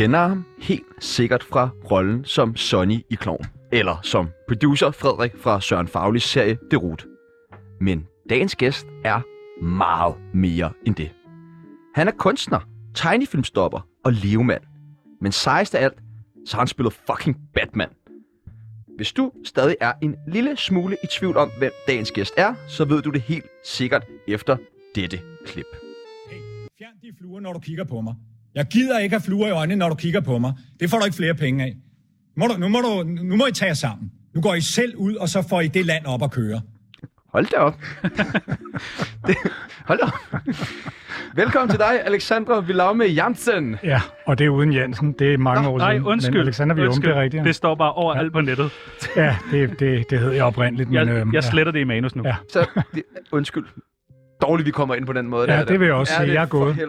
kender ham helt sikkert fra rollen som Sonny i Kloven. Eller som producer Frederik fra Søren Faglis serie Derut. Men dagens gæst er meget mere end det. Han er kunstner, tegnefilmstopper og levemand. Men sejst af alt, så har han spillet fucking Batman. Hvis du stadig er en lille smule i tvivl om, hvem dagens gæst er, så ved du det helt sikkert efter dette klip. Hey, fjern de fluer, når du kigger på mig. Jeg gider ikke have fluer i øjnene, når du kigger på mig. Det får du ikke flere penge af. Må du, nu, må du, nu må I tage jer sammen. Nu går I selv ud, og så får I det land op at køre. Hold da op. det, hold da op. Velkommen til dig, Alexandra Villaume Jansen. Ja, og det er uden Jensen. Det er mange år Nej, siden. undskyld. Men Alexander undskyld. det er rigtigt. Det står bare overalt på nettet. Ja, det, det, det hed jeg oprindeligt. Jeg, men, øhm, jeg sletter det i manus nu. Ja. Så, det, undskyld. Dårligt, vi kommer ind på den måde. Ja, der, det vil jeg også sige. Jeg er gået.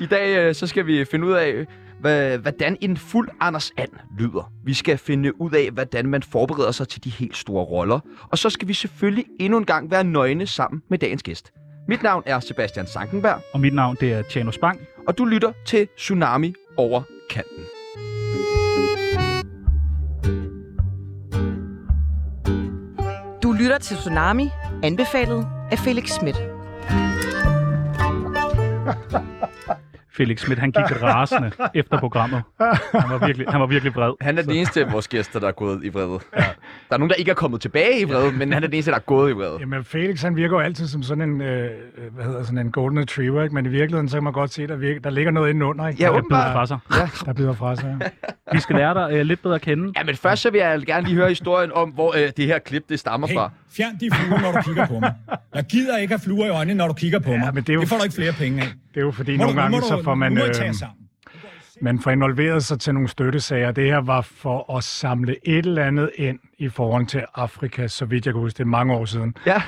I dag øh, så skal vi finde ud af, hvad, hvordan en fuld Anders And lyder. Vi skal finde ud af, hvordan man forbereder sig til de helt store roller. Og så skal vi selvfølgelig endnu en gang være nøgne sammen med dagens gæst. Mit navn er Sebastian Sankenberg, Og mit navn, det er Tjano Spang. og du lytter til Tsunami over kanten. Du lytter til Tsunami, anbefalet af Felix Schmidt. Felix Schmidt, han gik rasende efter programmet. Han var virkelig, han var virkelig vred. Han er den eneste af vores gæster, der er gået i vrede. Ja. Der er nogen, der ikke er kommet tilbage i vrede, men han er den eneste, der er gået i vrede. Jamen, Felix han virker jo altid som sådan en, øh, hvad hedder sådan en golden retriever, ikke? men i virkeligheden så kan man godt se, at der, virker, der ligger noget indenunder. Ikke? Ja, der, bider fra sig. der bider fra sig. Ja. Vi skal lære dig uh, lidt bedre at kende. Ja, men først så vil jeg gerne lige høre historien om, hvor øh, det her klip det stammer Hey, fra. fjern de fluer, når du kigger på mig. Jeg gider ikke have fluer i øjnene, når du kigger på mig. men det er jo- det får du ikke flere penge af. Det er jo fordi, Må nogle du, gange må så du, får man, øh, tage jer sammen. man får involveret sig til nogle støttesager. Det her var for at samle et eller andet ind i forhold til Afrika, så vidt jeg kan huske. Det er mange år siden. Ja,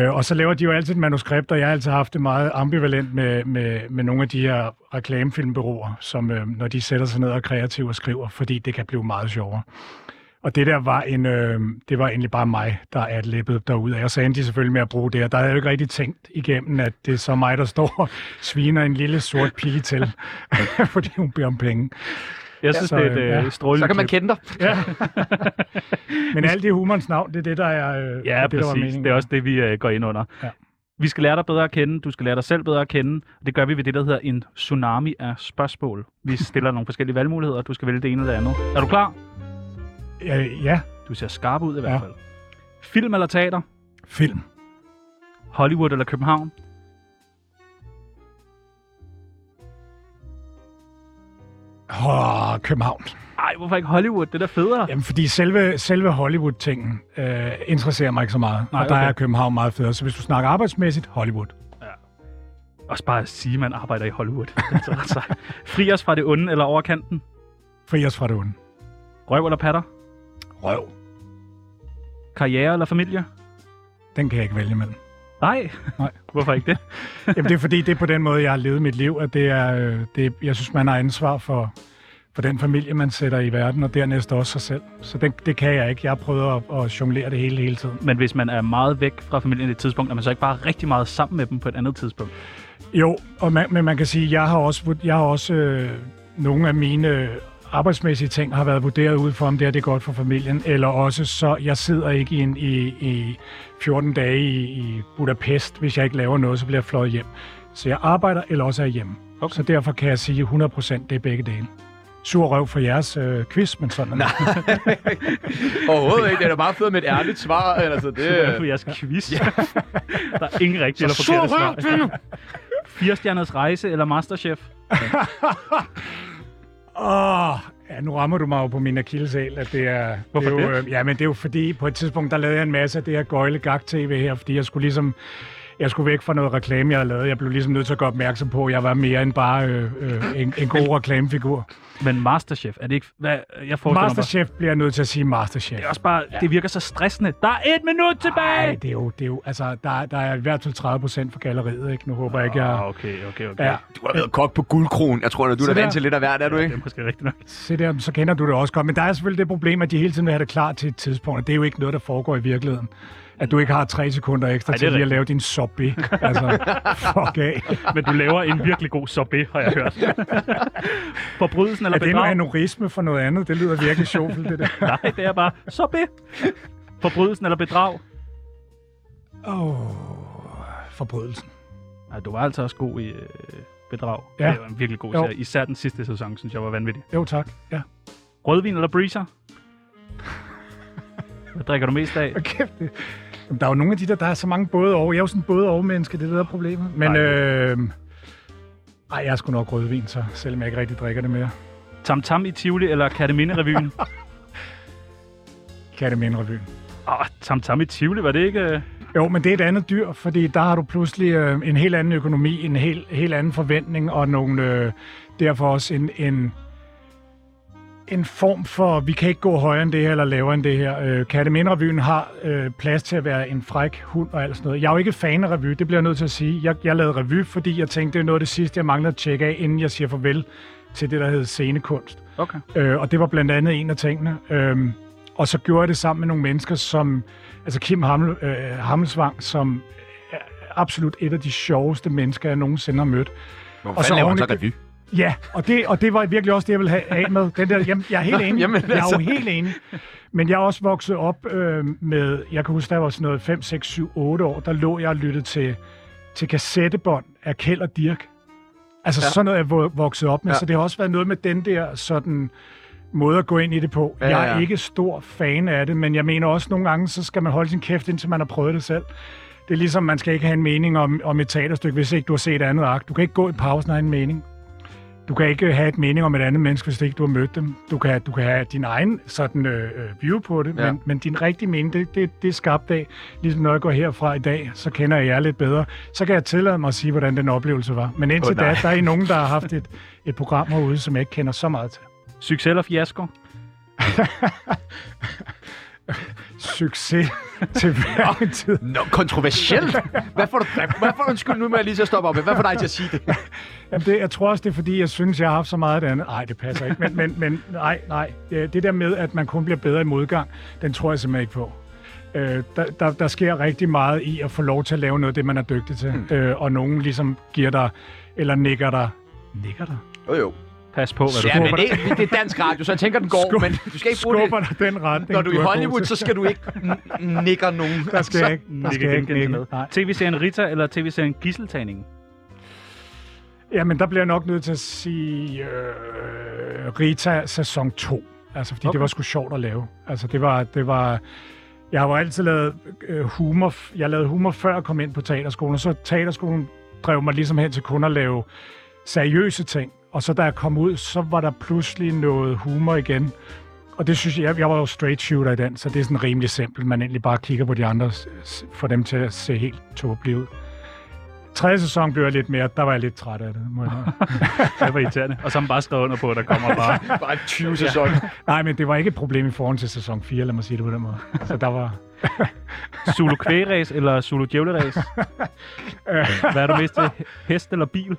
Øh, og så laver de jo altid et manuskript, og jeg har altid haft det meget ambivalent med, med, med nogle af de her reklamefilmbureauer, som øh, når de sætter sig ned og er kreative og skriver, fordi det kan blive meget sjovere. Og det der var en, øh, det var egentlig bare mig, der er derude af. Og så endte de selvfølgelig med at bruge det, og der havde jeg jo ikke rigtig tænkt igennem, at det er så mig, der står og sviner en lille sort pige til, fordi hun beder om penge. Jeg synes, så, det er et øh, ja. uh, strålende så kan man kende dig. Ja. Men alt i humorens navn, det er det, der er, øh, Ja, det, der var præcis. meningen. Det er også det, vi går ind under. Ja. Vi skal lære dig bedre at kende. Du skal lære dig selv bedre at kende. Og det gør vi ved det, der hedder en tsunami af spørgsmål. Vi stiller nogle forskellige valgmuligheder, og du skal vælge det ene eller det andet. Er du klar? Ja, ja, Du ser skarp ud i hvert Ja. fald. Film eller teater? film. Hollywood eller København? Åh, København. Ej, hvorfor ikke Hollywood? Det er da federe. Jamen, fordi selve, selve Hollywood-tingen øh, interesserer mig ikke så meget. Nej, og der okay. er København meget federe. Så hvis du snakker arbejdsmæssigt, Hollywood. Også bare at sige, at man arbejder i Hollywood. Det er så ret sejt. Fri os fra det onde eller overkanten? Fri os fra det onde. Røv eller patter? Røv. Karriere eller familie? Den kan jeg ikke vælge mellem. Nej. Nej. Hvorfor ikke det? Jamen, det er fordi, det er på den måde, jeg har levet mit liv, at det er, øh, det, jeg synes, man har ansvar for, for den familie, man sætter i verden, og dernæst også sig selv. Så det, det kan jeg ikke. Jeg har prøvet at, at jonglere det hele hele tiden. Men hvis man er meget væk fra familien i et tidspunkt, er man så ikke bare rigtig meget sammen med dem på et andet tidspunkt? Jo, og man, men man kan sige, at jeg har også, jeg har også øh, nogle af mine arbejdsmæssige ting har været vurderet ud for, om det er det er godt for familien, eller også så, jeg sidder ikke i, en, i, i 14 dage i, i Budapest, hvis jeg ikke laver noget, så bliver jeg fløjet hjem. Så jeg arbejder, eller også er hjemme. Okay. Så derfor kan jeg sige 100% det er begge dele. Sur røv for jeres øh, quiz, men sådan er det. Overhovedet ikke. Det er da bare fedt med et ærligt svar. Altså, det, Det er for jeres quiz. der er ingen rigtige eller forkerte svar. Fire stjerners rejse eller Masterchef? Åh, ja, nu rammer du mig jo på min akillesæl, at det er... Hvorfor det? Er jo, det? øh, ja, men det er jo fordi, på et tidspunkt, der lavede jeg en masse af det her gøjle gag-tv her, fordi jeg skulle ligesom... Jeg skulle væk fra noget reklame, jeg havde lavet. Jeg blev ligesom nødt til at gøre opmærksom på, at jeg var mere end bare øh, øh, en, en god reklamefigur. Men Masterchef, er det ikke... Hvad, jeg forestiller mig bare, Masterchef bliver jeg nødt til at sige Masterchef. det er også bare... Ja. Det virker så stressende. Der er et minut tilbage! Nej, det er jo, det er jo, altså, der, der er i hvert fald 30 procent for galleriet, ikke? Nu håber jeg ikke, jeg... Ah, okay, okay, okay. Ja, Du har været kok på guldkron. Jeg tror, at du er vant til lidt af hvert, er du Det ikke? er måske rigtigt nok. se der, så kender du det også godt. Men der er selvfølgelig det problem, at de hele tiden vil have det klar til et tidspunkt, og det er jo ikke noget, der foregår i virkeligheden. At du ikke har tre sekunder ekstra Ej, til lige at lave din sorbet. Altså, fuck af. Men du laver en virkelig god sorbet, har jeg hørt. Forbrydelsen eller Er det bedrag? anorisme for noget andet? Det lyder virkelig sjovt, det der. Nej, det er bare sorbet. Forbrydelsen eller bedrag? Åh, oh, forbrydelsen. Nej, du var altså også god i øh, bedrag. Ja. Det var en virkelig god Jo. serie. Især den sidste sæson, synes jeg var vanvittig. Jo, tak. Ja. Rødvin eller breezer? Hvad drikker du mest af? Kæft, det. Jamen, der er jo nogle af de der, der er så mange både og. Jeg er jo sådan både og menneske, det er det, der er problemet. Men, Nej. øh, ej, jeg er sgu nok rødvin, så selvom jeg ikke rigtig drikker det mere. Tam Tam i Tivoli eller Katteminde-revyen? Kan det minde revyen. Åh, Tam Tam i Tivoli, var det ikke... øh, Jo, men det er et andet dyr, fordi der har du pludselig øh, en helt anden økonomi, en helt, helt anden forventning, og nogle, øh, derfor også en, en, en form for, vi kan ikke gå højere end det her, eller lavere end det her. Øh, Katteminde-revyen har øh, plads til at være en fræk hund og alt sådan noget. Jeg er jo ikke fan af revy, det bliver jeg nødt til at sige. Jeg, jeg lavede revy, fordi jeg tænkte, det er noget af det sidste, jeg mangler at tjekke af, inden jeg siger farvel til det, der hedder scenekunst. Okay. Øh, og det var blandt andet en af tingene. Øhm, og så gjorde jeg det sammen med nogle mennesker, som... Altså Kim Hammel, øh, Hammelsvang, som er absolut et af de sjoveste mennesker, jeg nogensinde har mødt. Hvor Og så fanden laver han så revy? Ja, og det, og det var virkelig også det, jeg ville have af med. Den der, jamen, jeg er helt enig. jamen, jeg er jo altså. helt enig. Men jeg er også vokset op øh, med, jeg kan huske, jeg var sådan noget 5, 6, 7, 8 år, der lå jeg og lyttede til, til kassettebånd af Kjeld og Dirk. Altså Ja. sådan noget, jeg vo- vokset op med. Ja. Så det har også været noget med den der sådan måde at gå ind i det på. Ja, Ja, ja, jeg er ikke stor fan af det, men jeg mener også nogle gange, så skal man holde sin kæft, indtil man har prøvet det selv. Det er ligesom, man skal ikke have en mening om, om et teaterstykke, hvis ikke du har set andet akt. Du kan ikke gå i pausen og have en mening. Du kan ikke have et mening om et andet menneske, hvis ikke du har mødt dem. Du kan, du kan have din egen sådan, øh, øh, view på det, Ja. men, men din rigtige mening, det, det, det er skabt af. Ligesom når jeg går herfra i dag, så kender jeg jer lidt bedre. Så kan jeg tillade mig at sige, hvordan den oplevelse var. Men indtil nej. da, der er I nogen, der har haft et, et program herude, som jeg ikke kender så meget til. Succes eller fiasko? Succes til hver en tid. Nå, kontroversielt. Hvad får du, hvad, får du undskyld nu med at lige at stoppe op? Hvad får dig til at sige det? Jamen det, jeg tror også, det er fordi, jeg synes, jeg har haft så meget af det andet. Nej, det passer ikke. Men, men, men nej, nej. Det det der med, at man kun bliver bedre i modgang, den tror jeg simpelthen ikke på. Øh, der, der, der sker rigtig meget i at få lov til at lave noget af det, man er dygtig til. Mm. Øh, og nogen ligesom giver dig, eller nikker dig. Nikker dig? Jo, jo. Pas på, hvad du Ja, men det, det er dansk radio, så jeg tænker, den går, Skub- men du skal ikke bruge Skubber det. den retning, Når du er i Hollywood, så skal du ikke nikker nogen. Der skal jeg ikke, der skal ikke nikke. med. TV-serien Rita eller TV-serien Gisseltagningen? Jamen, der bliver jeg nok nødt til at sige øh, Rita sæson 2. Altså, fordi Okay. det var sgu sjovt at lave. Altså, det var... Det var jeg har jo altid lavet øh, humor. Jeg lavede humor før jeg kom ind på teaterskolen, og så teaterskolen drev mig ligesom hen til kun at lave seriøse ting. Og så da jeg kom ud, så var der pludselig noget humor igen. Og det synes jeg, jeg var jo straight shooter i den, så det er sådan rimelig simpelt. Man egentlig bare kigger på de andre, får dem til at se helt tåbelige ud. Tredje sæson blev jeg lidt mere, der var jeg lidt træt af det. Må jeg. Det var irriterende. Og så man bare skrevet under på, at der kommer bare... Bare 20 sæson. Nej, men det var ikke et problem i forhold til sæson 4, lad mig sige det på den måde. Altså, der var... Zulu kvægræs eller Zulu djævleræs? Hvad er du mest til? Hest eller bil?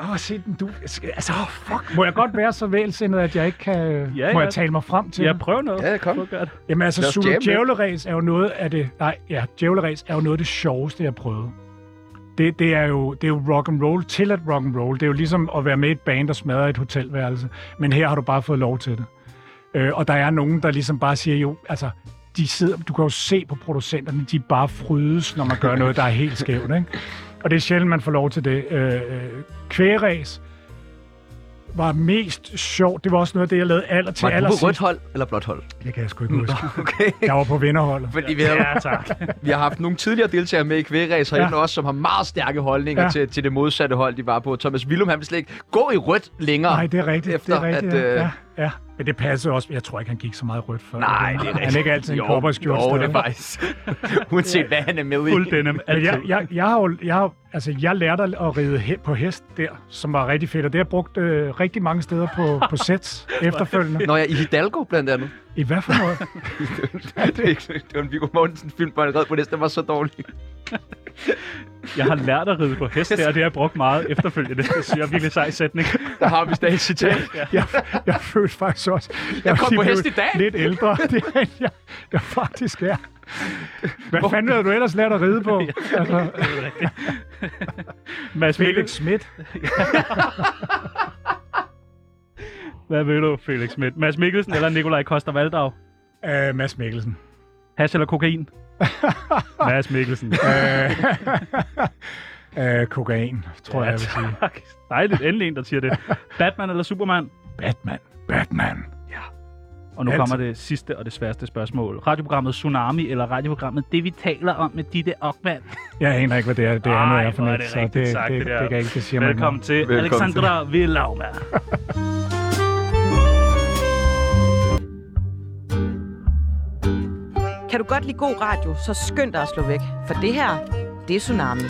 Åh, oh, se den, du... Altså, oh, fuck. Må jeg godt være så vælsindet, at jeg ikke kan... Ja, Må ja. jeg tale mig frem til Ja, prøv noget. Ja, kom. Det. Jamen altså, Zulu. Djævleræs er jo noget af det... Nej, ja, Djævleræs er jo noget af det sjoveste, jeg prøvede. Det, det, er jo, det er jo rock and roll til at rock and roll. Det er jo ligesom at være med i et band, der smadrer et hotelværelse. Men her har du bare fået lov til det. Øh, og der er nogen, der ligesom bare siger, jo, altså, de sidder, du kan jo se på producenterne, de bare frydes, når man gør noget, der er helt skævt. Ikke? Og det er sjældent, man får lov til det. Øh, øh, kvægræs var mest sjovt. Det var også noget af det, jeg lavede aller til du på rødt hold eller blåt hold? Det kan jeg sgu ikke huske. Okay. Jeg var på vinderholdet. Fordi vi har, Ja, tak. vi har haft nogle tidligere deltagere med i kvægræs herinde Ja. også, som har meget stærke holdninger Ja. til, til det modsatte hold, de var på. Thomas Willum, han vil slet ikke gå i rødt længere. Nej, det er rigtigt. Efter det er rigtigt, at, ja. øh, ja. Ja. Men det passede også. Jeg tror ikke, han gik så meget rødt før. Nej, det er rigtigt. Han er ikke altid en Jo, cowboyskjort. Jo, det er faktisk. Uanset hvad han er med i. Fuld denim, Men jeg, jeg, jeg, har jo, jeg, har, altså, jeg lærte at ride he- på hest der, som var rigtig fedt, og det har jeg brugt øh, rigtig mange steder på, på sets efterfølgende. Når jeg i Hidalgo blandt andet. I hvad for noget? det, er ikke- det var en Viggo Mortensen film, hvor han red på det, den var så dårlig. Jeg har lært at ride på hest der, og det har jeg brugt meget efterfølgende. Det synes jeg er virkelig sej sætning. Der har vi stadig citat. Jeg, jeg følte faktisk også... Jeg kom lige på hest i dag. Lidt ældre, det er, jeg, jeg faktisk er. Hvad fanden havde du ellers lært at ride på? altså, Mads Felix. Schmidt. Hvad vil du, Felix Schmidt? Mads Mikkelsen eller Nikolaj Koster Valdau? Uh, Mads Mikkelsen. Hash eller kokain? Mads Mikkelsen. Uh, kokain, tror jeg, jeg vil sige. tak. Dejligt. Endelig en, der siger det. Batman eller Superman? Batman. Batman. Og nu Altid. kommer det sidste og det sværeste spørgsmål. Radioprogrammet Tsunami eller radioprogrammet Det, vi taler om med Ditte Ockmann? Jeg aner ikke, hvad det er. Det er for hvor er net, det så det, sagt, det, det det, kan jeg ikke, det siger mig Velkommen til Velkommen Alexandra Villauma. Kan du godt lide god radio, så skynd dig at slå væk. For det her, det er Tsunami.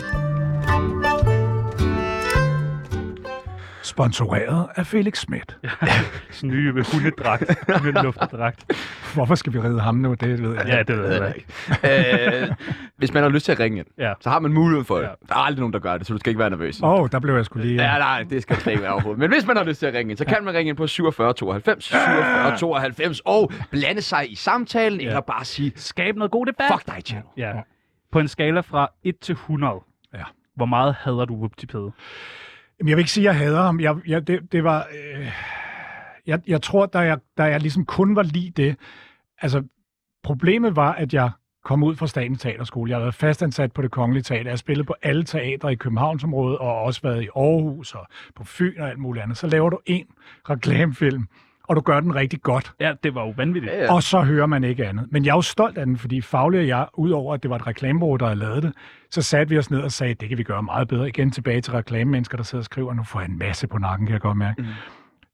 Sponsoreret af Felix Schmidt. Sådan nye hundedragt. Hundeluftedragt. Hvorfor skal vi ride ham nu? Det ved jeg Ja, det ved jeg ikke. øh, hvis man har lyst til at ringe ind, Ja. så har man mulighed for det. Ja. Der er aldrig nogen, der gør det, så du skal ikke være nervøs. Åh, oh, der blev jeg skulle lige... Ja, nej, det skal ikke være overhovedet. Men hvis man har lyst til at ringe ind, så kan man ringe ind på 47 92 47 92 og blande sig i samtalen, eller bare sige, Skab noget god debat. fuck dig, channel. Ja. På en skala fra 1 til 100. Ja. Hvor meget hader du Whoopty-pede? Jamen, jeg vil ikke sige, at jeg hader ham. Jeg, jeg, det, det var... Øh, jeg, jeg tror, da jeg, da jeg ligesom kun var lige det... Altså, problemet var, at jeg kom ud fra Statens Teaterskole. Jeg har været fastansat på det kongelige teater. Jeg har spillet på alle teatre i Københavnsområdet, og også været i Aarhus og på Fyn og alt muligt andet. Så laver du en reklamefilm, og du gør den rigtig godt. Ja, det var jo vanvittigt. Ja, ja. Og så hører man ikke andet. Men jeg er jo stolt af den, fordi Faglig og jeg, udover at det var et reklamebureau, der havde lavet det, så satte vi os ned og sagde, det kan vi gøre meget bedre. Igen tilbage til reklamemennesker, der sidder og skriver, nu får jeg en masse på nakken, kan jeg godt mærke. Mm.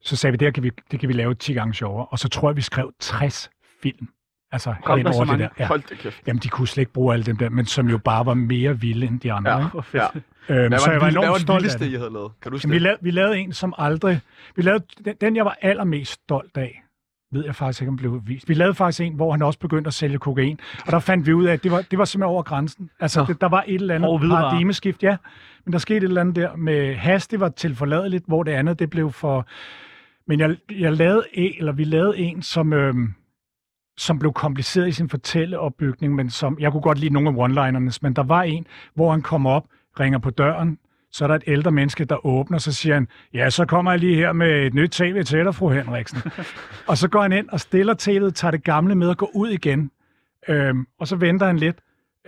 Så sagde vi, det, her kan vi, det kan vi lave 10 gange sjovere. Og så tror jeg, vi skrev 60 film. Altså så over det der. Ja. Hold da kæft. Jamen, de kunne slet ikke bruge alle dem der, men som jo bare var mere vilde end de andre. Ja. Ja. Hvor fedt. Ja. Øhm, Hvad så jeg det, var enormt var det stolt af vildeste, det. I havde lavet? Kan du huske Jamen, vi, det? lavede, vi lavede en, som aldrig... Vi lavede, den, den, jeg var allermest stolt af, ved jeg faktisk ikke, om blev vist. Vi lavede faktisk en, hvor han også begyndte at sælge kokain. Og der fandt vi ud af, at det var, det var simpelthen over grænsen. Altså, det, der var et eller andet paradigmeskift, ja. Men der skete et eller andet der med has, det var tilforladeligt, hvor det andet, det blev for... Men jeg, jeg lavede en, eller vi lavede en, som, øhm, som blev kompliceret i sin fortælleopbygning, men som, jeg kunne godt lide nogle af one-linernes, men der var en, hvor han kommer op, ringer på døren, så er der et ældre menneske, der åbner, så siger han, ja, så kommer jeg lige her med et nyt tv til dig, fru Henriksen. og så går han ind og stiller tv'et, tager det gamle med og går ud igen. Øhm, og så venter han lidt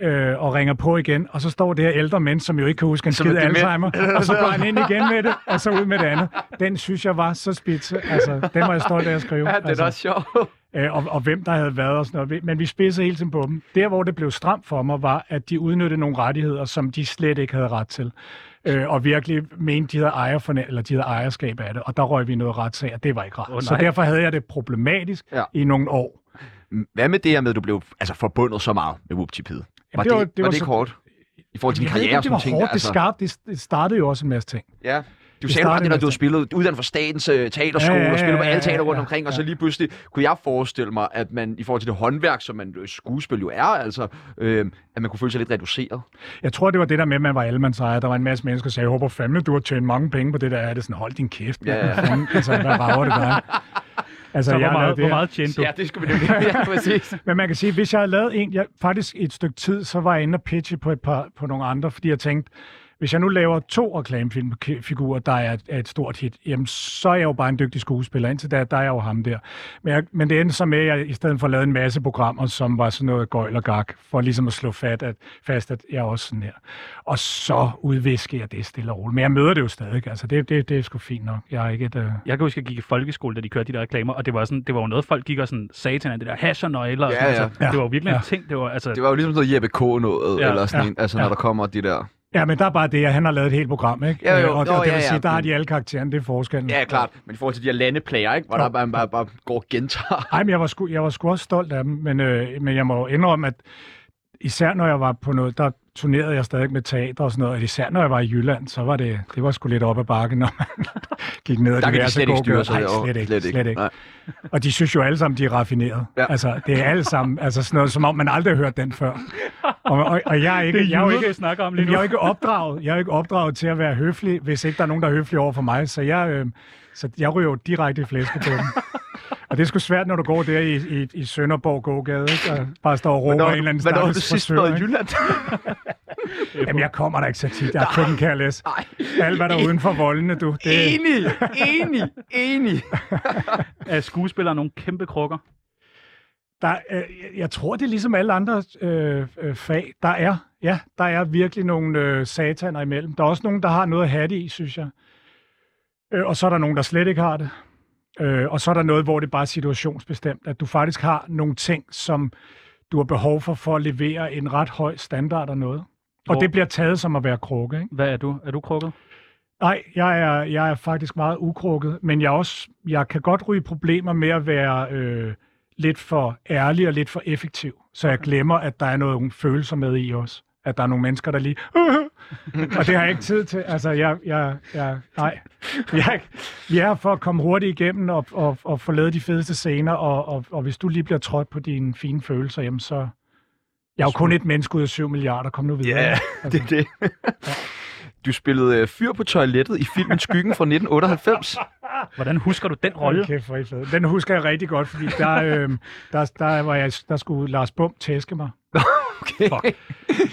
øh, og ringer på igen, og så står det her ældre menneske, som jo ikke kan huske en skid er. Alzheimer, og så går han ind igen med det, og så ud med det andet. Den synes jeg var så spidse. Altså, den var jeg stolt af at skrive. Ja, det er altså, da sjovt. Øh, og, og hvem der havde været og sådan noget. Men vi spidsede hele tiden på dem. Der, hvor det blev stramt for mig, var, at de udnyttede nogle rettigheder, som de slet ikke havde ret til. Øh, og virkelig mente, de havde, ejer for, eller de havde ejerskab af det. Og der røg vi noget retssag, og det var ikke rart. Åh, så derfor havde jeg det problematisk Ja. i nogle år. Hvad med det her med, at du blev altså, forbundet så meget med Whoopty-pide? Var, det det, var- var, det var var det så- hårdt? I forhold til din karriere ikke, det var hårdt, det, skabte, det, det startede jo også en masse ting. Ja. Du Det sagde bare det, når du har det. spillet uddannet fra statens uh, teaterskole, Ja, ja, og spillet på ja, alle ja, teater rundt ja, omkring, og så ja. lige pludselig kunne jeg forestille mig, at man i forhold til det håndværk, som man øh, skuespil jo er, altså, øh, at man kunne føle sig lidt reduceret. Jeg tror, det var det der med, at man var allemandsejer. Der var en masse mennesker, der sagde, jeg håber fandme, du har tjent mange penge på det der. Er det sådan, hold din kæft. Ja, ja. Fanden? Altså, hvad rager det der? Altså, Så jeg hvor har meget, det hvor meget tjente du? Ja, det skulle vi nemlig. ja, præcis. Men man kan sige, hvis jeg havde lavet en, jeg, faktisk et stykke tid, så var jeg inde og pitche på, et par, på nogle andre, fordi jeg tænkte, hvis jeg nu laver to reklamefilmfigurer, der er et, er et stort hit, jamen så er jeg jo bare en dygtig skuespiller. Indtil da, der er jeg jo ham der. Men, jeg, men det endte så med, at jeg i stedet for lavede en masse programmer, som var sådan noget gøjl og gak, for ligesom at slå fat, at, fast, at jeg er også sådan her. Og så udvisker jeg det stille og roligt. Men jeg møder det jo stadig. Altså, det, det, det er sgu fint nok. Jeg er ikke et... Uh... Jeg kan huske, at jeg gik i folkeskole, da de kørte de der reklamer, og det var, sådan, det var jo noget, folk gik og sådan sagde til hinanden, det der hash og nøgler. Og Ja, sådan, ja. Altså, det var jo virkelig en Ja. ting. Det var, altså, Det var jo ligesom noget Jeppe K. noget, Ja, ja, eller sådan ja, en, altså når ja. der kommer de der... Ja, men der er bare det, at han har lavet et helt program, ikke? Jo, jo, Øh, og, jo, og det vil ja. sige, der har de alle karaktererne, det er forskellen. Ja, klart. Men i forhold til de her landeplager, ikke? Hvor Jo. der bare, bare, bare går gentager. Nej, men jeg var, sgu, jeg var sgu også stolt af dem, men, øh, men jeg må indrømme, at især når jeg var på noget, der turnerede jeg stadig med teater og sådan noget, og især når jeg var i Jylland, så var det, det var sgu lidt op ad bakken, når man gik ned ad Der kan de diverse slet ikke styre gågader. sig. Nej, slet ikke, slet ikke. Slet ikke. Nej. Og de synes jo alle sammen, de er raffineret. Ja. Altså, det er alle sammen, altså sådan noget, som om man aldrig har hørt den før. Og, og, og jeg er ikke, det er jeg er jo ikke, snakker om lige nu. jeg er ikke opdraget. Jeg er ikke opdraget til at være høflig, hvis ikke der er nogen, der er høflige over for mig. Så jeg, øh, så jeg ryger jo direkte i flæske på dem. Og det er sgu svært, når du går der i, i, i Sønderborg gågade, ikke? Og bare står og råber Hvornår, en eller anden hvornår har du stakkels sidst været i? Jylland? Jamen, jeg kommer der ikke så tit. Jeg er køkken kærlæs. Nej. Alt, hvad der er uden for voldene, du. Det, Enig, enig, enig. Er skuespillere nogle kæmpe krukker? der, øh, jeg- jeg tror, det er ligesom alle andre øh, øh, fag. Der er, ja, der er virkelig nogle øh, sataner imellem. Der er også nogen, der har noget at have det i, synes jeg. Øh, og så er der nogen, der slet ikke har det. Øh, og så er der noget, hvor det bare er situationsbestemt. At du faktisk har nogle ting, som du har behov for, for at levere en ret høj standard af noget. Og Hvor- det bliver taget som at være krukke, ikke? Hvad er du? Er du krukket? Nej, jeg er, jeg er faktisk meget ukrukket, men jeg, også, jeg kan godt ryge problemer med at være øh, lidt for ærlig og lidt for effektiv. Så jeg glemmer, at der er nogle følelser med i os. At der er nogle mennesker, der lige... og det har jeg ikke tid til. Altså, jeg... jeg, jeg nej. Jeg, vi er for at komme hurtigt igennem og, og, og få lavet de fedeste scener, og, og, og hvis du lige bliver trådt på dine fine følelser, jamen så... Jeg er jo kun et menneske ud af 7 milliarder. Kom nu videre. Ja, det er det. Du spillede øh, fyr på toilettet i filmen Skyggen fra 1998. Hvordan husker du den rolle? fede. Den husker jeg rigtig godt, fordi der, øhm, der, der, var jeg, der skulle Lars Bum tæske mig. Okay.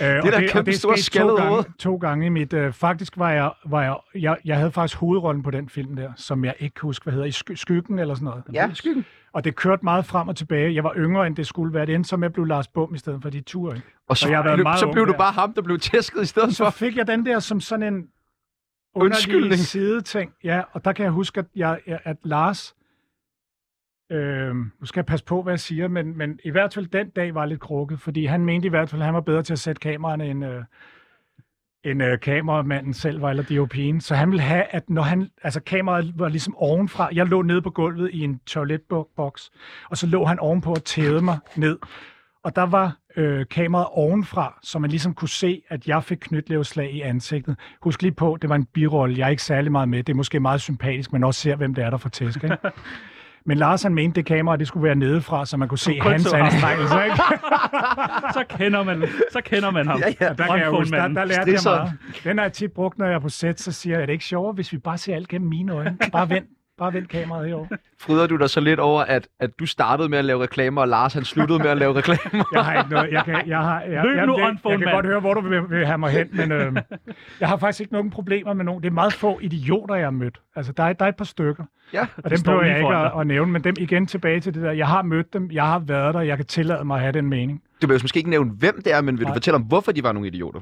Øh, det da et kæmpe stort skete skaldet to gange, to gange i mit... Øh, faktisk var jeg, var jeg, jeg... Jeg havde faktisk hovedrollen på den film der, som jeg ikke kan huske, hvad hedder, i sky, Skyggen eller sådan noget. Ja, Skyggen. Og det kørte meget frem og tilbage. Jeg var yngre, end det skulle være. Det endte som, jeg blev Lars Bum i stedet for de ture. Ikke? Og så, Og jeg blev, meget så blev du bare ham, der blev tæsket i stedet Så for. fik jeg den der som sådan en Undskyldning. underlig sideting. Ja, og der kan jeg huske, at, jeg- at Lars... Øh, nu skal jeg passe på, hvad jeg siger, men, men i hvert fald den dag var lidt krukket, fordi han mente i hvert fald, at han var bedre til at sætte kameraerne end, øh, end øh, kameramanden selv var, eller DOP'en. Så han ville have, at når han... Altså kameraet var ligesom ovenfra. Jeg lå nede på gulvet i en toiletboks, og så lå han ovenpå og tædede mig ned. Og der var øh, kameraet ovenfra, så man ligesom kunne se, at jeg fik knytlevslag i ansigtet. Husk lige på, det var en birolle. Jeg er ikke særlig meget med. Det er måske meget sympatisk, men også ser, hvem det er, der får tæsk. Ikke? Men Lars han mente, det kamera det skulle være nedefra, så man kunne se kun hans anstrengelser. Ikke? Så kender man, så kender man ham. Ja, ja. Der, kan jeg huske, der, der lærte Det er jeg sådan. meget. Den har jeg tit brugt, når jeg er på sæt, så siger jeg, er det ikke sjovere, hvis vi bare ser alt gennem mine øjne? Bare vend, bare vend kameraet herovre. Fryder du dig så lidt over, at, at du startede med at lave reklamer, og Lars han sluttede med at lave reklamer? Jeg har ikke noget. Jeg, kan, jeg, har, jeg, Løb jeg, nu, jeg, unphone jeg kan godt høre, hvor du vil, vil have mig hen, men øh, jeg har faktisk ikke nogen problemer med nogen. Det er meget få idioter, jeg har mødt. Altså, der er, der er et par stykker, ja. og dem behøver jeg ikke at, at nævne, men dem igen tilbage til det der. Jeg har mødt dem, jeg har været der, jeg kan tillade mig at have den mening. Du vil måske ikke nævne, hvem det er, men vil du Nej. fortælle om, hvorfor de var nogle idioter?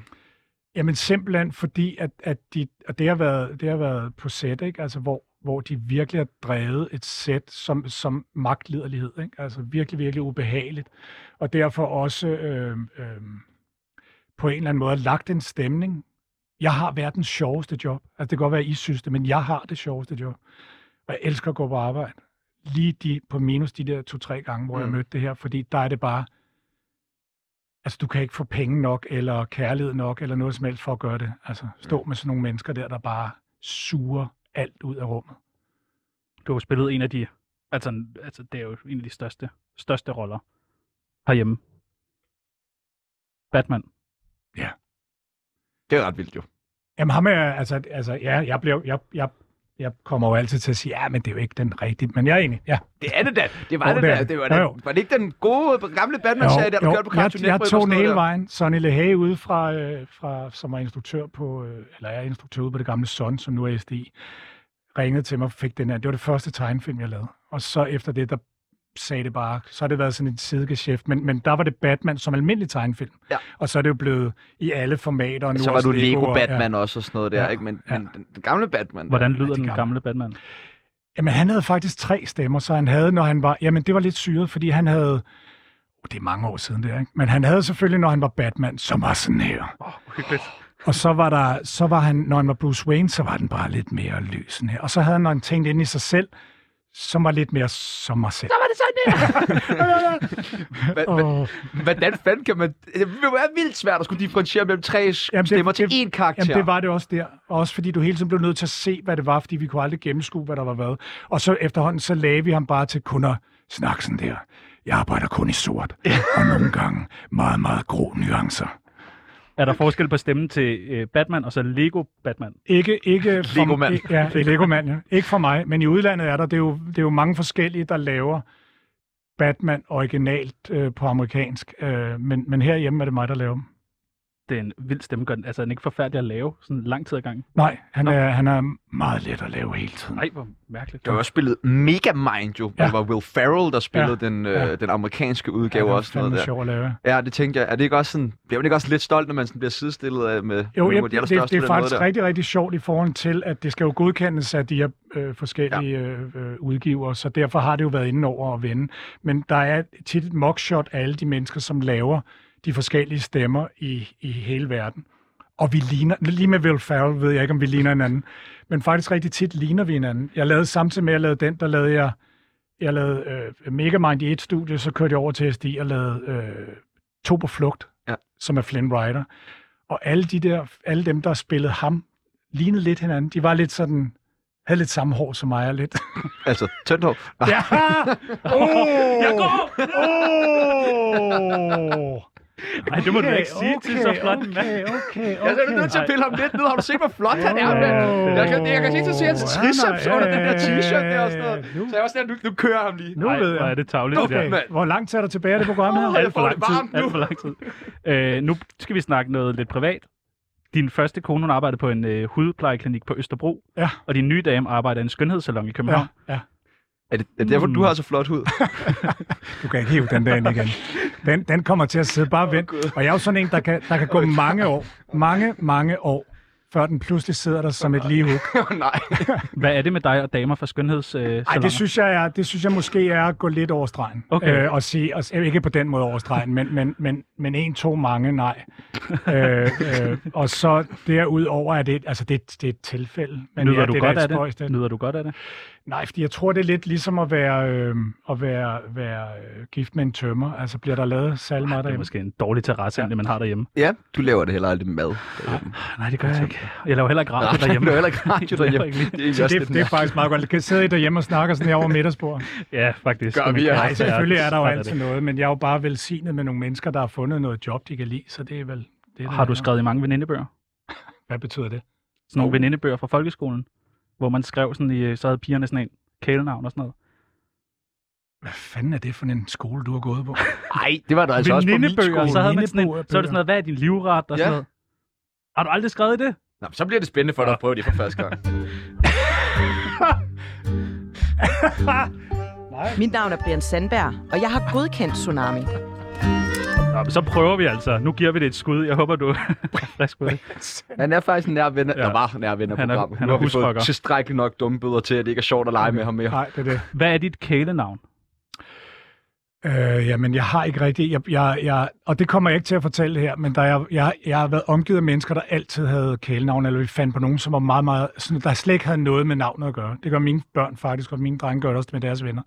Jamen simpelthen fordi, at, at de, og det har været, det har været på sæt, ikke? Altså, hvor, hvor de virkelig har drevet et sæt som, som magtliderlighed. Ikke? Altså virkelig, virkelig ubehageligt. Og derfor også øh, øh, på en eller anden måde lagt en stemning. Jeg har verdens sjoveste job. Altså det kan godt være, at I synes det, men jeg har det sjoveste job. Og jeg elsker at gå på arbejde. Lige de, på minus de der to-tre gange, hvor mm. jeg Mm. mødte det her, fordi der er det bare, Altså, du kan ikke få penge nok, eller kærlighed nok, eller noget som helst for at gøre det. Altså, stå med sådan nogle mennesker der, der bare suger alt ud af rummet. Du har spillet en af de, altså, altså det er jo en af de største, største roller herhjemme. Batman. Det er ret vildt jo. Jamen, ham er, altså, altså ja, jeg, blev, jeg, jeg, jeg kommer jo altid til at sige, ja, men det er jo ikke den rigtige, men jeg er enig, ja. Det er det da. Det var Jo, det det er da. det. Var, da. jo. var det ikke den gode, gamle Batman-serie, der du kørte på Cartoon jeg, jeg Network? tog og den hele der? vejen. Sonny LeHaye ude fra, øh, fra, som var instruktør på, øh, eller er instruktør ude på det gamle Son, som nu er SDI, ringede til mig og fik den her. Det var det første tegnefilm, jeg lavede. Og så efter det, der sagde det bare, så har det været sådan et sidegeschæft, men, men der var det Batman som almindelig tegnefilm. Ja. Og så er det jo blevet i alle formater. Og nu Så var du Lego og- Batman også og sådan noget der, Ja. ikke? Men, Ja. men den, den gamle Batman. Hvordan Ja, lyder de den gamle. gamle Batman? Jamen, han havde faktisk tre stemmer, så han havde, når han var... Jamen, det var lidt syret, fordi han havde... Oh, det er mange år siden, det er, ikke? Men han havde selvfølgelig, når han var Batman, som var sådan her. Åh, oh, hyggeligt. Og så var der, så var han, når han var Bruce Wayne, så var den bare lidt mere her. Og så havde han, når han tænkte ind i sig selv, som var lidt mere som mig selv. Hva- hva- Og, Hvordan fanden kan man... Det være vildt svært at skulle differentiere mellem tre Jamen, det- stemmer til det- én karakter. jamen, det var det også der. Og også fordi du hele tiden blev nødt til at se, hvad det var, fordi vi kunne aldrig gennemskue, hvad der var hvad. Og så efterhånden, så lagde vi ham bare til kun at snakke sådan der. Jeg arbejder kun i sort, og nogle gange meget, meget grå nuancer. Er der forskel på stemmen til øh, Batman og så Lego Batman? Ikke, ikke for, Lego-mand. i- Ja, Lego-mand, ja. Ikke for mig, men i udlandet er der, det er jo, det er jo mange forskellige, der laver Batman originalt øh, på amerikansk. Øh, men, men herhjemme er det mig, der laver dem. Det er en vild stemme. Gør den- Altså, er den ikke forfærdelig at lave sådan lang tid ad gangen? Nej, han Nå. er, han er meget let at lave hele tiden. Nej, hvor mærkeligt. Det var også spillet Megamind jo, hvor Ja. det var Will Ferrell, der spillede Ja. den, øh, Ja. den amerikanske Ja, udgave det er også. Noget fandme der. sjov at lave. Ja, det tænkte jeg. Er det ikke også sådan, bliver man ikke også lidt stolt, når man sådan bliver sidestillet af med Jo, ja, af de det, det på er faktisk der? rigtig, rigtig sjovt i forhold til, at det skal jo godkendes af de her øh, forskellige øh, øh, udgiver, så derfor har det jo været inde over at vende. Men der er tit et mockshot af alle de mennesker, som laver de forskellige stemmer i, i hele verden. Og vi ligner, lige med Will Ferrell ved jeg ikke, om vi ligner hinanden, men faktisk rigtig tit ligner vi hinanden. Jeg lavede samtidig med, at jeg lavede den, der lavede jeg, jeg lavede øh, Megamind i et studie, så kørte jeg over til SD og lavede øh, To på flugt, Ja. som er Flynn Rider. Og alle, de der, alle dem, der spillede ham, lignede lidt hinanden. De var lidt sådan, havde lidt samme hår som mig og lidt. Altså, tyndt hår. Ja! Oh! Jeg går! Oh! Nej, det må du ikke sige til så flot en mand. Okay, okay, okay. Jeg er nødt til at pille ham lidt ned. Har du set, hvor flot han er, mand? Jeg kan, jeg kan ikke se hans triceps er- under den der t-shirt der og sådan noget. Så jeg var sådan, nu, nu kører ham lige. Nu ved hvor er jeg. det tavligt, det Okay, der. mand. hvor langt er der tilbage af det program her? Alt for lang tid. nu. Alt for lang tid. Øh, nu skal vi snakke noget lidt privat. Din første kone, hun arbejdede på en øh, hudplejeklinik på Østerbro, Ja, og din nye dame arbejder i en skønhedssalon i København. ja, ja. Er det, er det derfor, du har så flot hud? Du kan ikke hive den der ind igen. Den, den kommer til at sidde bare vent. Og jeg er jo sådan en, der kan, der kan gå mange år, mange, mange år, før den pludselig sidder der som et ligehug. Nej. Hvad er det med dig og damer fra skønhedssaloner? Ej, det synes jeg er, det synes jeg måske er at gå lidt over stregen. Okay. Øh, og sige, og, ikke på den måde over stregen, men, men, men, men en, to, mange, nej. øh, øh, og så derudover er det, altså det, det er et tilfælde. Men Nyder ja, du det godt af det? Nyder du godt af det? Nej, fordi jeg tror, det er lidt ligesom at være, øh, at være, være øh, gift med en tømmer. Altså bliver der lavet særlig meget Det er derhjemme? måske en dårlig terrasse, ja. man har derhjemme. Ja, du laver det heller aldrig med mad. derhjemme. Nej, det gør jeg ikke. Jeg laver heller ikke radio Nej, derhjemme. du laver heller ikke radio Jeg derhjemme. ikke Det er også det, lidt det er faktisk meget godt. Jeg kan sidde derhjemme og snakke sådan her over middagsbordet. Ja, faktisk. Gør vi, ja. Nej, selvfølgelig er der jo altid det. noget, men jeg er jo bare velsignet med nogle mennesker, der har fundet noget job, de kan lide, så det er vel det. der Har du er. skrevet i mange venindebøger? Hvad betyder det? Sådan nogle venindebøger fra folkeskolen, hvor man skrev sådan i, så havde pigerne sådan en kælenavn og sådan noget. Hvad fanden er det for en skole, du har gået på? Nej, det var der altså også på min skole. så havde man sådan en, så er det sådan noget, hvad er din livret og sådan Ja. noget. Har du aldrig skrevet det? Nå, så bliver det spændende for dig at prøve det for første gang. Mit navn er Brian Sandberg, og jeg har godkendt Tsunami. Nå, men så prøver vi altså. Nu giver vi det et skud. Jeg håber, du er frisk med det. Han er faktisk en nær ven, Ja. ja. var nær ven af Han er- programmet. han nu er har vi fået tilstrækkeligt nok dumme bøder til, at det ikke er sjovt at lege med ham mere. Nej, det er det. Hvad er dit kælenavn? Øh, jamen, jeg har ikke rigtig... Jeg, jeg, jeg, og det kommer jeg ikke til at fortælle her, men der er, jeg, jeg har været omgivet af mennesker, der altid havde kælenavn, eller vi fandt på nogen, som var meget, meget... Sådan, der slet ikke havde noget med navnet at gøre. Det gør mine børn faktisk, og mine drenge gør det også med deres venner.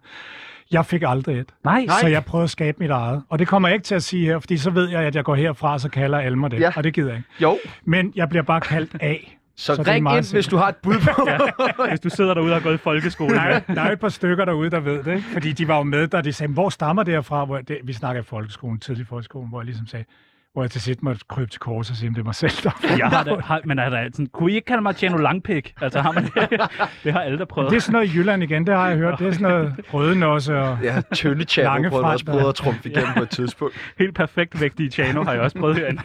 Jeg fik aldrig et. Nej. Så jeg prøvede at skabe mit eget. Og det kommer jeg ikke til at sige her, fordi så ved jeg, at jeg går herfra, så kalder alle mig det. Ja. Og det gider jeg ikke. Jo, Men jeg bliver bare kaldt A. så, Så ring ind, hvis du har et bud på. Hvis du sidder derude og har gået i folkeskole. Der er, der er et par stykker derude, der ved det, ikke? fordi de var jo med, da de sagde, hvor stammer det herfra? Hvor det, vi snakker i folkeskolen, tidlig folkeskolen, hvor jeg ligesom sagde, hvor jeg til sidst måtte krybe til kors og sige, om det var selv, der Jeg har da, har, men er der sådan, kunne I ikke kalde mig Tjano Langpik? Altså har man det? det har alle der prøvet. Det er sådan noget i Jylland igen, det har jeg hørt. Det er sådan noget rødenosse og... Ja, tynde chat, Lange prøvede også prøvet at trumfe igennem på et tidspunkt. Helt perfekt vægtige Tjano har jeg også prøvet herinde.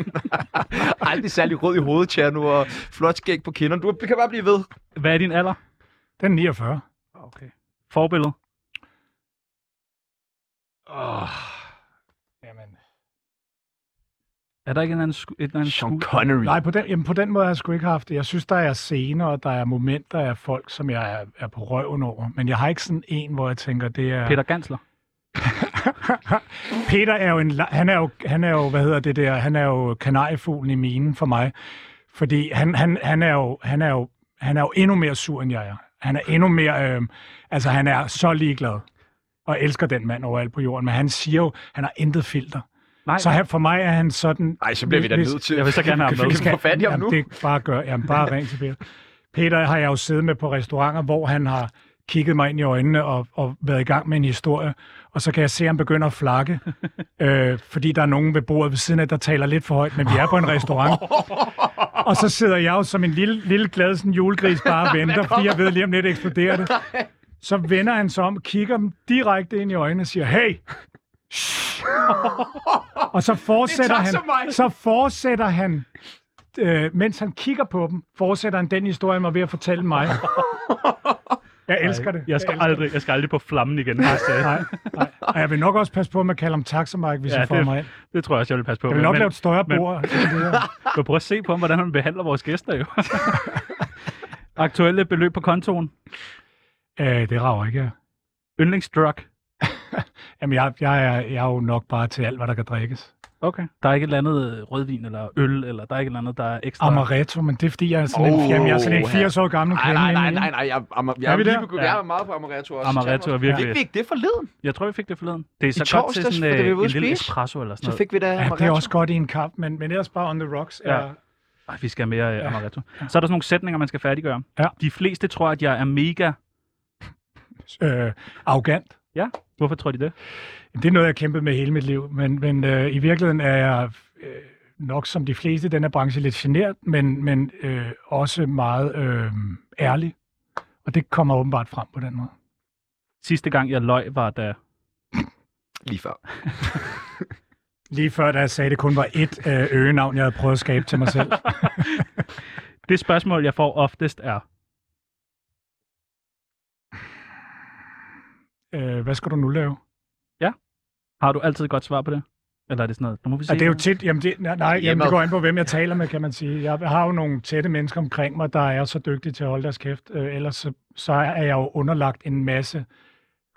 Aldrig særlig rød i hovedet, Tjerno, og flot skæg på kinderne. Du kan bare blive ved. Hvad er din alder? Den er 49. Okay. Forbillede? Oh. Jamen. Er der ikke en anden, sku- et eller andet Sean? Connery. Nej, på den, jamen, på den måde har jeg sgu ikke haft det. Jeg synes, der er scener, og der er momenter af folk, som jeg er, er på røven over. Men jeg har ikke sådan en, hvor jeg tænker, det er... Peter Gansler? Peter er jo en, han er jo, han er jo, hvad hedder det der, han er jo kanariefuglen i minen for mig. Fordi han, han, han, er jo, han, er jo, han er jo endnu mere sur, end jeg er. Han er endnu mere, øh, altså han er så ligeglad og elsker den mand overalt på jorden. Men han siger jo, han har intet filter. Nej, Så han, for mig er han sådan... Nej, så bliver vi da nødt til. Jeg vil så gerne have ham med. Skal fat i ham nu. Det bare gør, jamen, bare ring til Peter. Peter har jeg jo siddet med på restauranter, hvor han har kigget mig ind i øjnene og, og været i gang med en historie. Og så kan jeg se, at han begynder at flakke, øh, fordi der er nogen ved bordet ved siden af, der taler lidt for højt, men vi er på en restaurant. Og så sidder jeg jo som en lille, lille glad sådan julegris bare og venter, fordi jeg ved lige om lidt eksploderer det. Så vender han sig om, kigger dem direkte ind i øjnene og siger, hey! Og så fortsætter han, så fortsætter han, øh, mens han kigger på dem, fortsætter han den historie, han var ved at fortælle mig. Jeg elsker det. Jeg skal, elsker aldrig, jeg skal aldrig på flammen igen. det- det. Nej, nej. Og jeg vil nok også passe på med at kalde ham taxamark, hvis Ja, jeg får det- mig ind. Det tror jeg også, jeg vil passe på. Jeg vil nok men, lave et større men- bord. men prøv at se på ham, hvordan han behandler vores gæster jo. Aktuelle beløb på kontoen. øh, det rager ikke, ja. Yndlingsdrug. Jamen, jeg, jeg, er, jeg er jo nok bare til alt, hvad der kan drikkes. Okay. Der er ikke et eller andet rødvin eller øl, eller der er ikke et eller andet, der er ekstra... Amaretto, men det er fordi, jeg er sådan, en, Oh, jamen, jeg er sådan en ja. 80 år gammel Nej, kvinde. nej, nej, nej, nej. Jeg, jeg, jeg, Er vi jeg, der? jeg, Ja. jeg er meget på Amaretto også. Amaretto er virkelig... Fik vi ikke det forleden? Jeg tror, vi fik det forleden. Det er så I godt til sådan øh, en lille espresso eller sådan Så noget. fik vi da Ja, Amaretto. det er også godt i en kamp, men, men ellers bare on the rocks. Ja. Er, Ej, vi skal have mere ja. amaretto. Så er der sådan nogle sætninger, man skal færdiggøre. Ja. De fleste tror, at jeg er mega... øh, arrogant. Hvorfor tror de det? Det er noget, jeg har kæmpet med hele mit liv, men, men øh, i virkeligheden er jeg øh, nok som de fleste i den her branche lidt genert, men, men øh, også meget øh, ærlig. Og det kommer åbenbart frem på den måde. Sidste gang, jeg løg, var da... Lige før. Lige før, da jeg sagde, at det kun var ét øh, øgenavn, jeg havde prøvet at skabe til mig selv. Det spørgsmål, jeg får oftest er... øh, hvad skal du nu lave? Har du altid et godt svar på det? Eller er det sådan noget? Nu må vi se. Ja, det er jo tit, jamen det, nej, nej jamen det går an på, hvem jeg taler med, kan man sige. Jeg har jo nogle tætte mennesker omkring mig, der er så dygtige til at holde deres kæft. Øh, ellers så, så er jeg jo underlagt en masse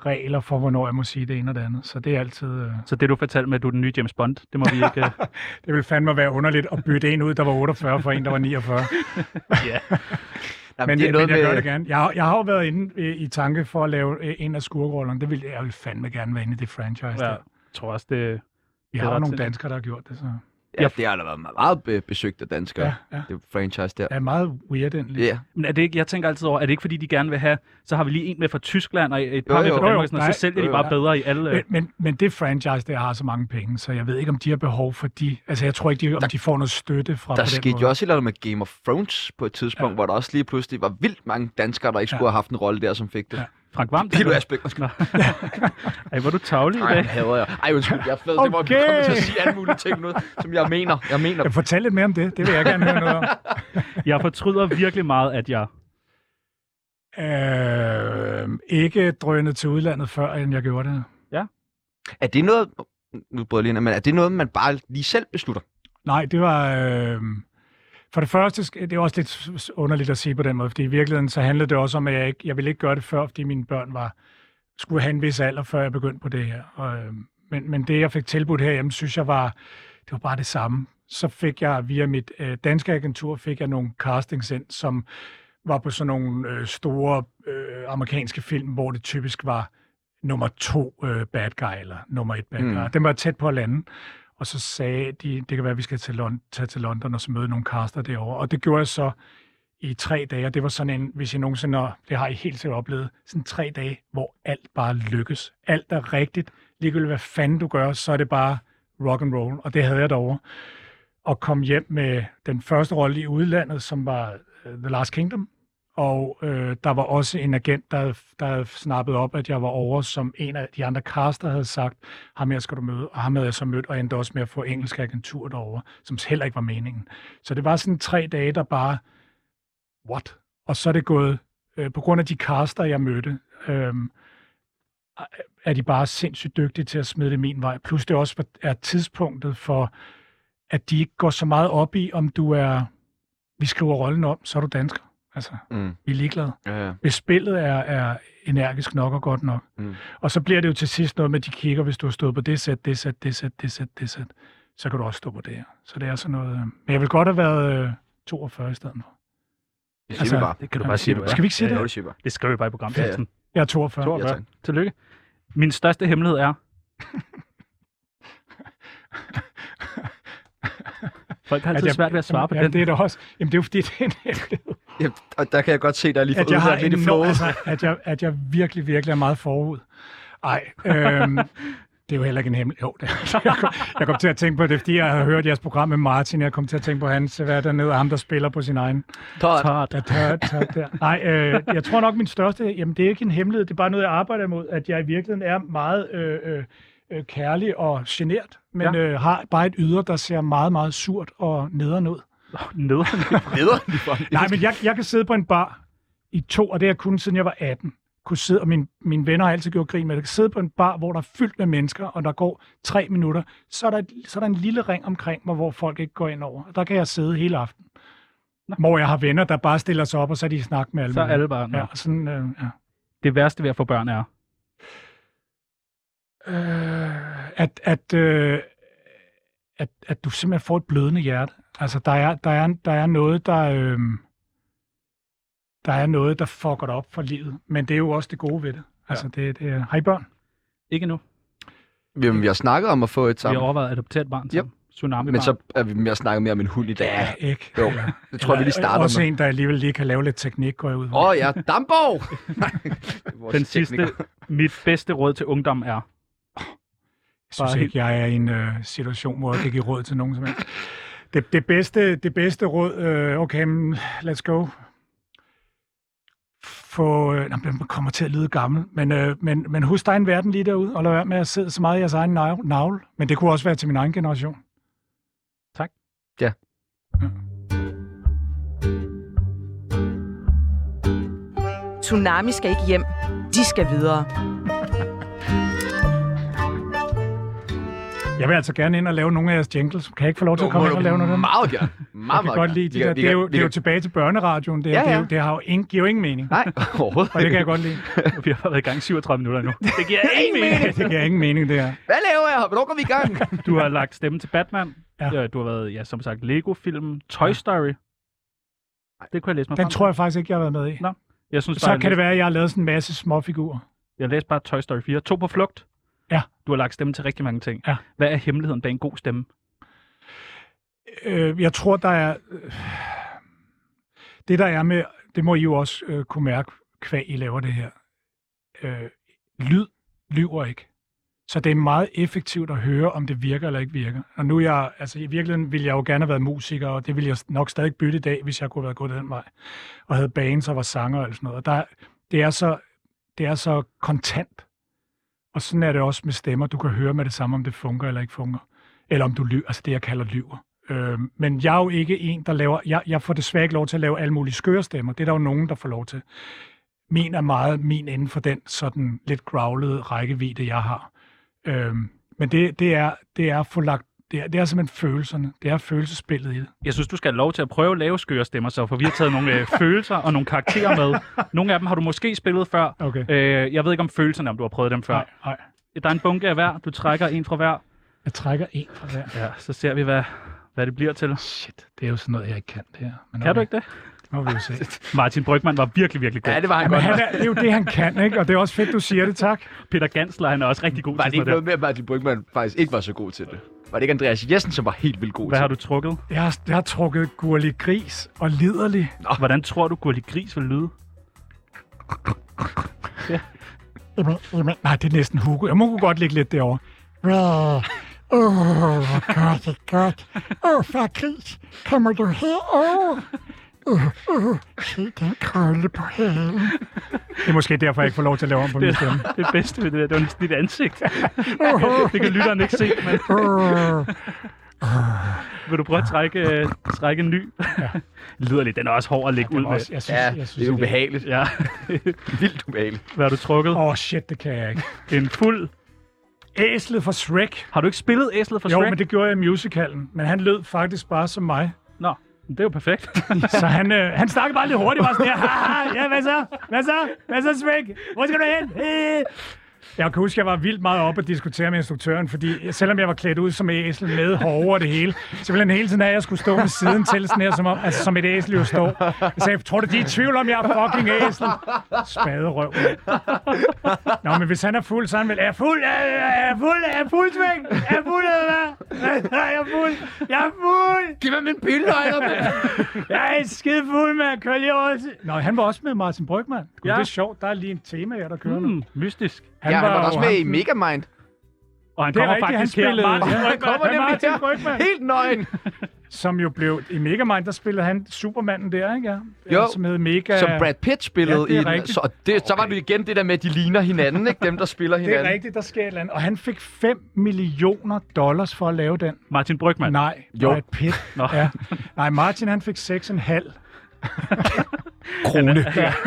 regler for, hvornår jeg må sige det ene og det andet. Så det er altid... Øh, Så det, du fortalte med, at du er den nye James Bond, det må vi ikke... øh, det vil fandme være underligt at bytte en ud, der var 48 for en, der var 49. Ja. Jamen, men, det er noget men jeg med... gør det gerne. Jeg, har- jeg har jo været inde i, i tanke for at lave øh, en af skurkerollerne. Det vil jeg vil fandme gerne være inde i det franchise. ja. Der. Jeg tror også, det... Vi har jo nogle danskere, der har gjort det, så... Ja, det har da været meget be- besøgt af danskere. Ja, ja. Det franchise der. Er meget weird endelig. Ja. Men er det ikke, jeg tænker altid over, er det ikke fordi, de gerne vil have, så har vi lige en med fra Tyskland og et par Jo, med jo. fra Jo, jo. Danmark, og så sælger de Jo, jo. bare bedre i alle... Men, men, men det franchise, der har så mange penge, så jeg ved ikke, om de har behov for de... Altså, jeg tror ikke, de, om de får noget støtte fra Der skete måde. jo også et eller andet med Game of Thrones på et tidspunkt, Ja. ja. hvor der også lige pludselig var vildt mange danskere, der ikke Ja. skulle have haft en rolle der, som fik det. Ja. Ja. Frank Vam, Pilo Asbæk. Nå. Ej, hvor er du tavlig i Ej, dag. hader jeg. Ej, undskyld, jeg er flad. Det var Okay. kommet til at sige alle mulige ting nu, som jeg mener. Jeg mener. Jeg fortæl lidt mere om det. Det vil jeg gerne høre noget om. Jeg fortryder virkelig meget, at jeg... Øh, ikke drønet til udlandet før, end jeg gjorde det. Er det noget... Nu bryder lige ind, men er det noget, man bare lige selv beslutter? Nej, det var... Øh, for det første, det er også lidt underligt at sige på den måde, fordi i virkeligheden så handlede det også om, at jeg, ikke, jeg ville ikke gøre det før, fordi mine børn var, skulle have en vis alder, før jeg begyndte på det her. Og, øh, men, men det, jeg fik tilbudt herhjemme, synes jeg var, det var bare det samme. Så fik jeg via mit øh, danske agentur, fik jeg nogle castings ind, som var på sådan nogle øh, store øh, amerikanske film, hvor det typisk var nummer to øh, bad guy, eller nummer et bad Mm. guy. Den var tæt på at lande. Og så sagde de, det kan være, at vi skal til London, tage til London og så møde nogle caster derovre. Og det gjorde jeg så i tre dage. Og det var sådan en, hvis I nogensinde, har- det har I helt sikkert oplevet, sådan tre dage, hvor alt bare lykkes. Alt er rigtigt. Ligegyldigt hvad fanden du gør, så er det bare rock and roll. Og det havde jeg derovre. Og kom hjem med den første rolle i udlandet, som var øh, The Last Kingdom. Og øh, der var også en agent, der, der havde snappet op, at jeg var over, som en af de andre caster havde sagt, ham her skal du møde, og ham havde jeg så mødt, og endte også med at få engelsk agentur derovre, som heller ikke var meningen. Så det var sådan tre dage, der bare, what? Og så er det gået, øh, på grund af de caster, jeg mødte, øh, er de bare sindssygt dygtige til at smide det min vej. Plus det også er tidspunktet for, at de ikke går så meget op i, om du er, vi skriver rollen om, så er du dansker. Altså, Mm. vi er ligeglade Ja, ja. hvis spillet er, er energisk nok og godt nok. Mm. Og så bliver det jo til sidst noget med, at de kigger, hvis du har stået på det sæt, det sæt, det sæt, det sæt, det sæt, så kan du også stå på det her. Så det er sådan noget... øh, Men jeg vil godt have været øh, 42 i stedet for. Det siger Altså, vi bare. Det kan du bare sige. Skal vi ikke sige Ja, det? det vi bare. Det skriver vi bare i programteksten. Jeg er 42. 42. Ja, tak. Tillykke. Min største hemmelighed er... Folk har altid jeg- svært ved at svare på ja, den. det er det også. Jamen, det er jo fordi, det er en hemmelighed. Ja, og der kan jeg godt se, der er lige at for jeg har lidt i flowet. altså, at, jeg, at jeg virkelig, virkelig er meget forud. Ej, øhm, det er jo heller ikke en hemmelig. Jo, det, jeg, kom, jeg kom til at tænke på det, fordi jeg har hørt jeres program med Martin. Jeg kom til at tænke på hans, hvad er dernede, ham der spiller på sin egen. Todd. Todd. Der tør, tør, der. Nej, øh, jeg tror nok min største, jamen det er ikke en hemmelighed, det er bare noget, jeg arbejder imod, at jeg i virkeligheden er meget øh, øh, øh, kærlig og genert, men ja. øh, har bare et yder, der ser meget, meget surt og nederen ud. Nederen. For. Nej, men jeg, jeg kan sidde på en bar i to, og det har jeg kun siden jeg var 18. Kunne sidde, og mine, mine venner har altid gjort grin med det. Jeg kan sidde på en bar, hvor der er fyldt med mennesker, og der går tre minutter, så er der, et- så er der en lille ring omkring mig, hvor folk ikke går ind over. Og der kan jeg sidde hele aften. Hvor jeg har venner, der bare stiller sig op, og så er de i snak med alle. Så er alle bare, nå. Ja, sådan, øh, ja. Det værste ved at få børn er, Øh, at, at, øh, at, at du simpelthen får et blødende hjerte. Altså, der er, der er, der er noget, der... Øh, der er noget, der fucker dig op for livet. Men det er jo også det gode ved det. Altså, det, det er... Har I børn? ikke nu. Jamen, vi har snakket om at få et Vi har sammen. overvejet at adoptere et barn som tsunami Men så er vi mere snakket mere om en hund i dag. Ja, ikke? Jo, det tror jeg, vi lige starter Også med. en, der alligevel lige kan lave lidt teknik, går jeg ud. Åh oh, ja, Damborg! Den sidste, mit bedste råd til ungdom er, Jeg synes Bare ikke, jeg er i en øh, situation, hvor jeg kan give råd til nogen som helst. Det, det, bedste, det bedste råd, øh, okay, men let's go. Få, øh, man kommer til at lyde gammel, men, øh, men, men husk dig en verden lige derude, og lad være med at sidde så meget i jeres egen nav- navl. Men det kunne også være til min egen generation. Tak. Ja. Tsunami skal ikke hjem. De skal videre. Jeg vil altså gerne ind og lave nogle af jeres jingles. Kan jeg ikke få lov til at komme ind og lave noget af dem? Meget gerne. Meget, Jeg kan godt lide de der. Det er jo, det er jo tilbage til børneradioen. Det, Ja, ja, ja. det, er jo, det har jo ingen, giver jo ingen mening. Nej, overhovedet Og det kan jeg godt lide. vi har været i gang i 37 minutter nu. Det giver ingen mening. Det giver ingen mening, det her. Hvad laver jeg? Hvornår går vi i gang? Du har lagt stemme til Batman. Ja. Du har været, ja, som sagt, Lego-filmen, Toy Story. Det kunne jeg læse mig Den frem tror jeg faktisk ikke, jeg har været med i. Nå. Jeg synes Så bare, kan det være, at jeg har lavet sådan en masse småfigurer. Jeg læste bare Toy Story 4. To på flugt. Ja. Du har lagt stemme til rigtig mange ting. Ja. Hvad er hemmeligheden bag en god stemme? Øh, jeg tror, der er... Øh, det der er med... Det må I jo også øh, kunne mærke, kvæg I laver det her. Øh, lyd lyver ikke. Så det er meget effektivt at høre, om det virker eller ikke virker. Og nu jeg... Altså i virkeligheden ville jeg jo gerne have været musiker, og det ville jeg nok stadig bytte i dag, hvis jeg kunne have været gået den vej. Og havde bands og var sanger og sådan noget. Og der, det, er så, det er så kontant. Og sådan er det også med stemmer. Du kan høre med det samme, om det fungerer eller ikke fungerer. Eller om du lyver. Altså det, jeg kalder lyver. Øh, men jeg er jo ikke en, der laver... Jeg, jeg får desværre ikke lov til at lave alle mulige skøre stemmer. Det er der jo nogen, der får lov til. Min er meget min inden for den sådan lidt growlede rækkevidde, jeg har. Øh, men det, det, er, det er at få lagt... Det er, det er simpelthen følelserne. Det er følelsespillet i det. Jeg synes, du skal have lov til at prøve at lave skøre stemmer, så, for vi har taget nogle øh, følelser og nogle karakterer med. Nogle af dem har du måske spillet før. Okay. Øh, jeg ved ikke om følelserne, om du har prøvet dem før. Nej, nej. Der er en bunke af hver. Du trækker en fra hver. Jeg trækker en fra hver. Ja, så ser vi, hvad, hvad det bliver til. Shit, det er jo sådan noget, jeg ikke kan det her. Men Kan du ikke det? Det må vi jo se. Martin Brygman var virkelig, virkelig god. Ja, det var han Jamen, godt. han er, det er jo det, han kan, ikke? Og det er også fedt, du siger det, tak. Peter Gansler, han er også rigtig god Var til det ikke sådan noget noget med, at Martin Brygman faktisk ikke var så god til det? Var det ikke Andreas Jessen, som var helt vildt god. Hvad til har du trukket? Jeg har, jeg har trukket gurlig gris og liderlig. Hvordan tror du, Gurli Gris vil lyde? Jamen, jamen, nej, det er næsten Hugo. Jeg må kunne godt ligge lidt derovre. Åh, oh, hvor godt det godt. Åh, oh, far gris, kommer du her? Åh, oh. Uh, uh, se den krølle på halen. Det er måske derfor, jeg ikke får lov til at lave om på min stemme. Det bedste ved det der, det var næsten dit ansigt. det kan lytteren ikke se, men Uh, vil du prøve at trække, øh, trække en ny? Ja. lyder lidt, den er også hård at lægge ud med. også, jeg synes, Ja, jeg det synes, er ubehageligt. Ja. Vildt ubehageligt. Hvad har du trukket? Åh, oh, shit, det kan jeg ikke. En fuld. Æslet fra Shrek. Har du ikke spillet Æslet for Jo, Shrek? men det gjorde jeg i musicalen. Men han lød faktisk bare som mig. Nå, det er jo perfekt. Så han, øh, han snakkede bare lidt hurtigt, bare sådan her. Ja, hvad så? Hvad så? Hvad så, Shrek? Hvor skal du hen? Øh. Jeg kan huske, jeg var vildt meget op at diskutere med instruktøren, fordi selvom jeg var klædt ud som æsel med hår og det hele, så ville han hele tiden have, at jeg skulle stå ved siden til, sådan her, som, om, altså, som et æsel jo står. Jeg sagde, tror du, de er i tvivl om, jeg er fucking æsel? Spaderøv. Nå, men hvis han er fuld, så er han vel, er jeg fuld? Er er jeg fuld? Er jeg fuld, Shrek? Er jeg fuld, eller hvad? Nej, jeg er fuld! Jeg er fuld! Giv mig min pilløgner, mand! Jeg er skide fuld, mand! Kør lige over til... Nå, han var også med Martin Brygman. Gud, Ja. det er sjovt. Der er lige en tema her, der kører nu. Mm, mystisk. Han ja, han var også med i ham- Megamind. Og han Det er kommer rigtigt, han faktisk her. spillede... Martin Ja, Brygmann. kommer han nemlig Martin her. Brygman. Helt nøgen. Som jo blev... I Megamind, der spillede han Supermanden der, ikke? Ja. Jo, Som hed Mega... Som Brad Pitt spillede Ja, det er i den. Så, og det, så var det igen det der med, at de ligner hinanden, ikke? Dem, der spiller Det hinanden. er rigtigt, der sker et eller andet. Og han fik 5 millioner dollars for at lave den. Martin Brygman. Nej, Jo. Brad Pitt. Nå. Ja. Nej, Martin han fik 6,5. Krone.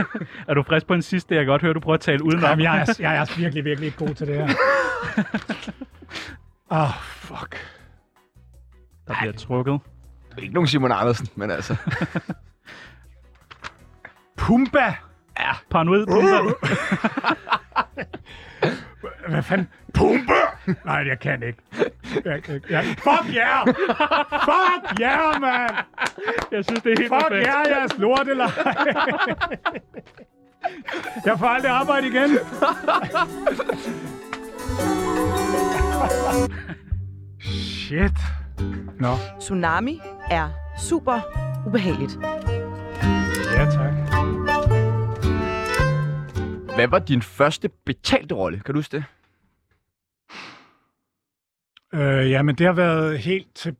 Er du frisk på en sidste? Jeg kan godt høre, du prøver at tale udenom. Jamen, jeg er, jeg er virkelig, virkelig ikke god til det her. Ah, oh, fuck. Der bliver trukket. Ikke nogen Simon Andersen, men altså. Pumba! Paranoid Pumba. Hvad fanden? Pumba! Nej, jeg kan ikke. Jeg, jeg, jeg, fuck yeah! Fuck yeah, man! Jeg synes, det er helt Fuck perfekt. yeah, jeg er slort, eller Jeg får aldrig arbejde igen. Shit. Nå, Tsunami er super ubehageligt. ja tak. Hvad var din første betalte rolle? Kan du huske det? Øh, jamen, det har været helt til...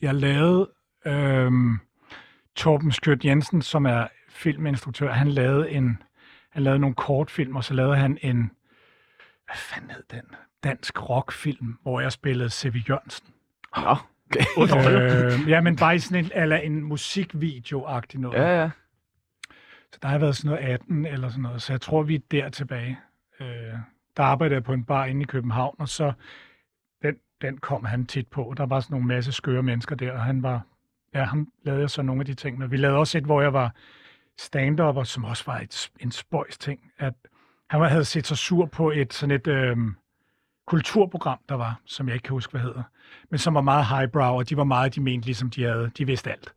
Jeg lavede... Øh, Torben Skjørt Jensen, som er filminstruktør, han lavede en... Han lavede nogle kortfilm, og så lavede han en... Hvad fanden hed den? Dansk rockfilm, hvor jeg spillede C.V. Jørgensen. Ja. Okay. øh, ja, men bare i sådan en, eller en musikvideo-agtig noget. Ja, ja. Så der har været sådan noget 18 eller sådan noget, så jeg tror, vi er der tilbage. Øh, der arbejdede jeg på en bar inde i København, og så den, kom han tit på. Der var sådan nogle masse skøre mennesker der, og han var, ja, ham lavede jeg så nogle af de ting. Men vi lavede også et, hvor jeg var stand som også var et, en spøjs ting, at han var- havde set sig sur på et sådan et øh, kulturprogram, der var, som jeg ikke kan huske, hvad hedder, men som var meget highbrow, og de var meget, de mente ligesom, de havde, de vidste alt.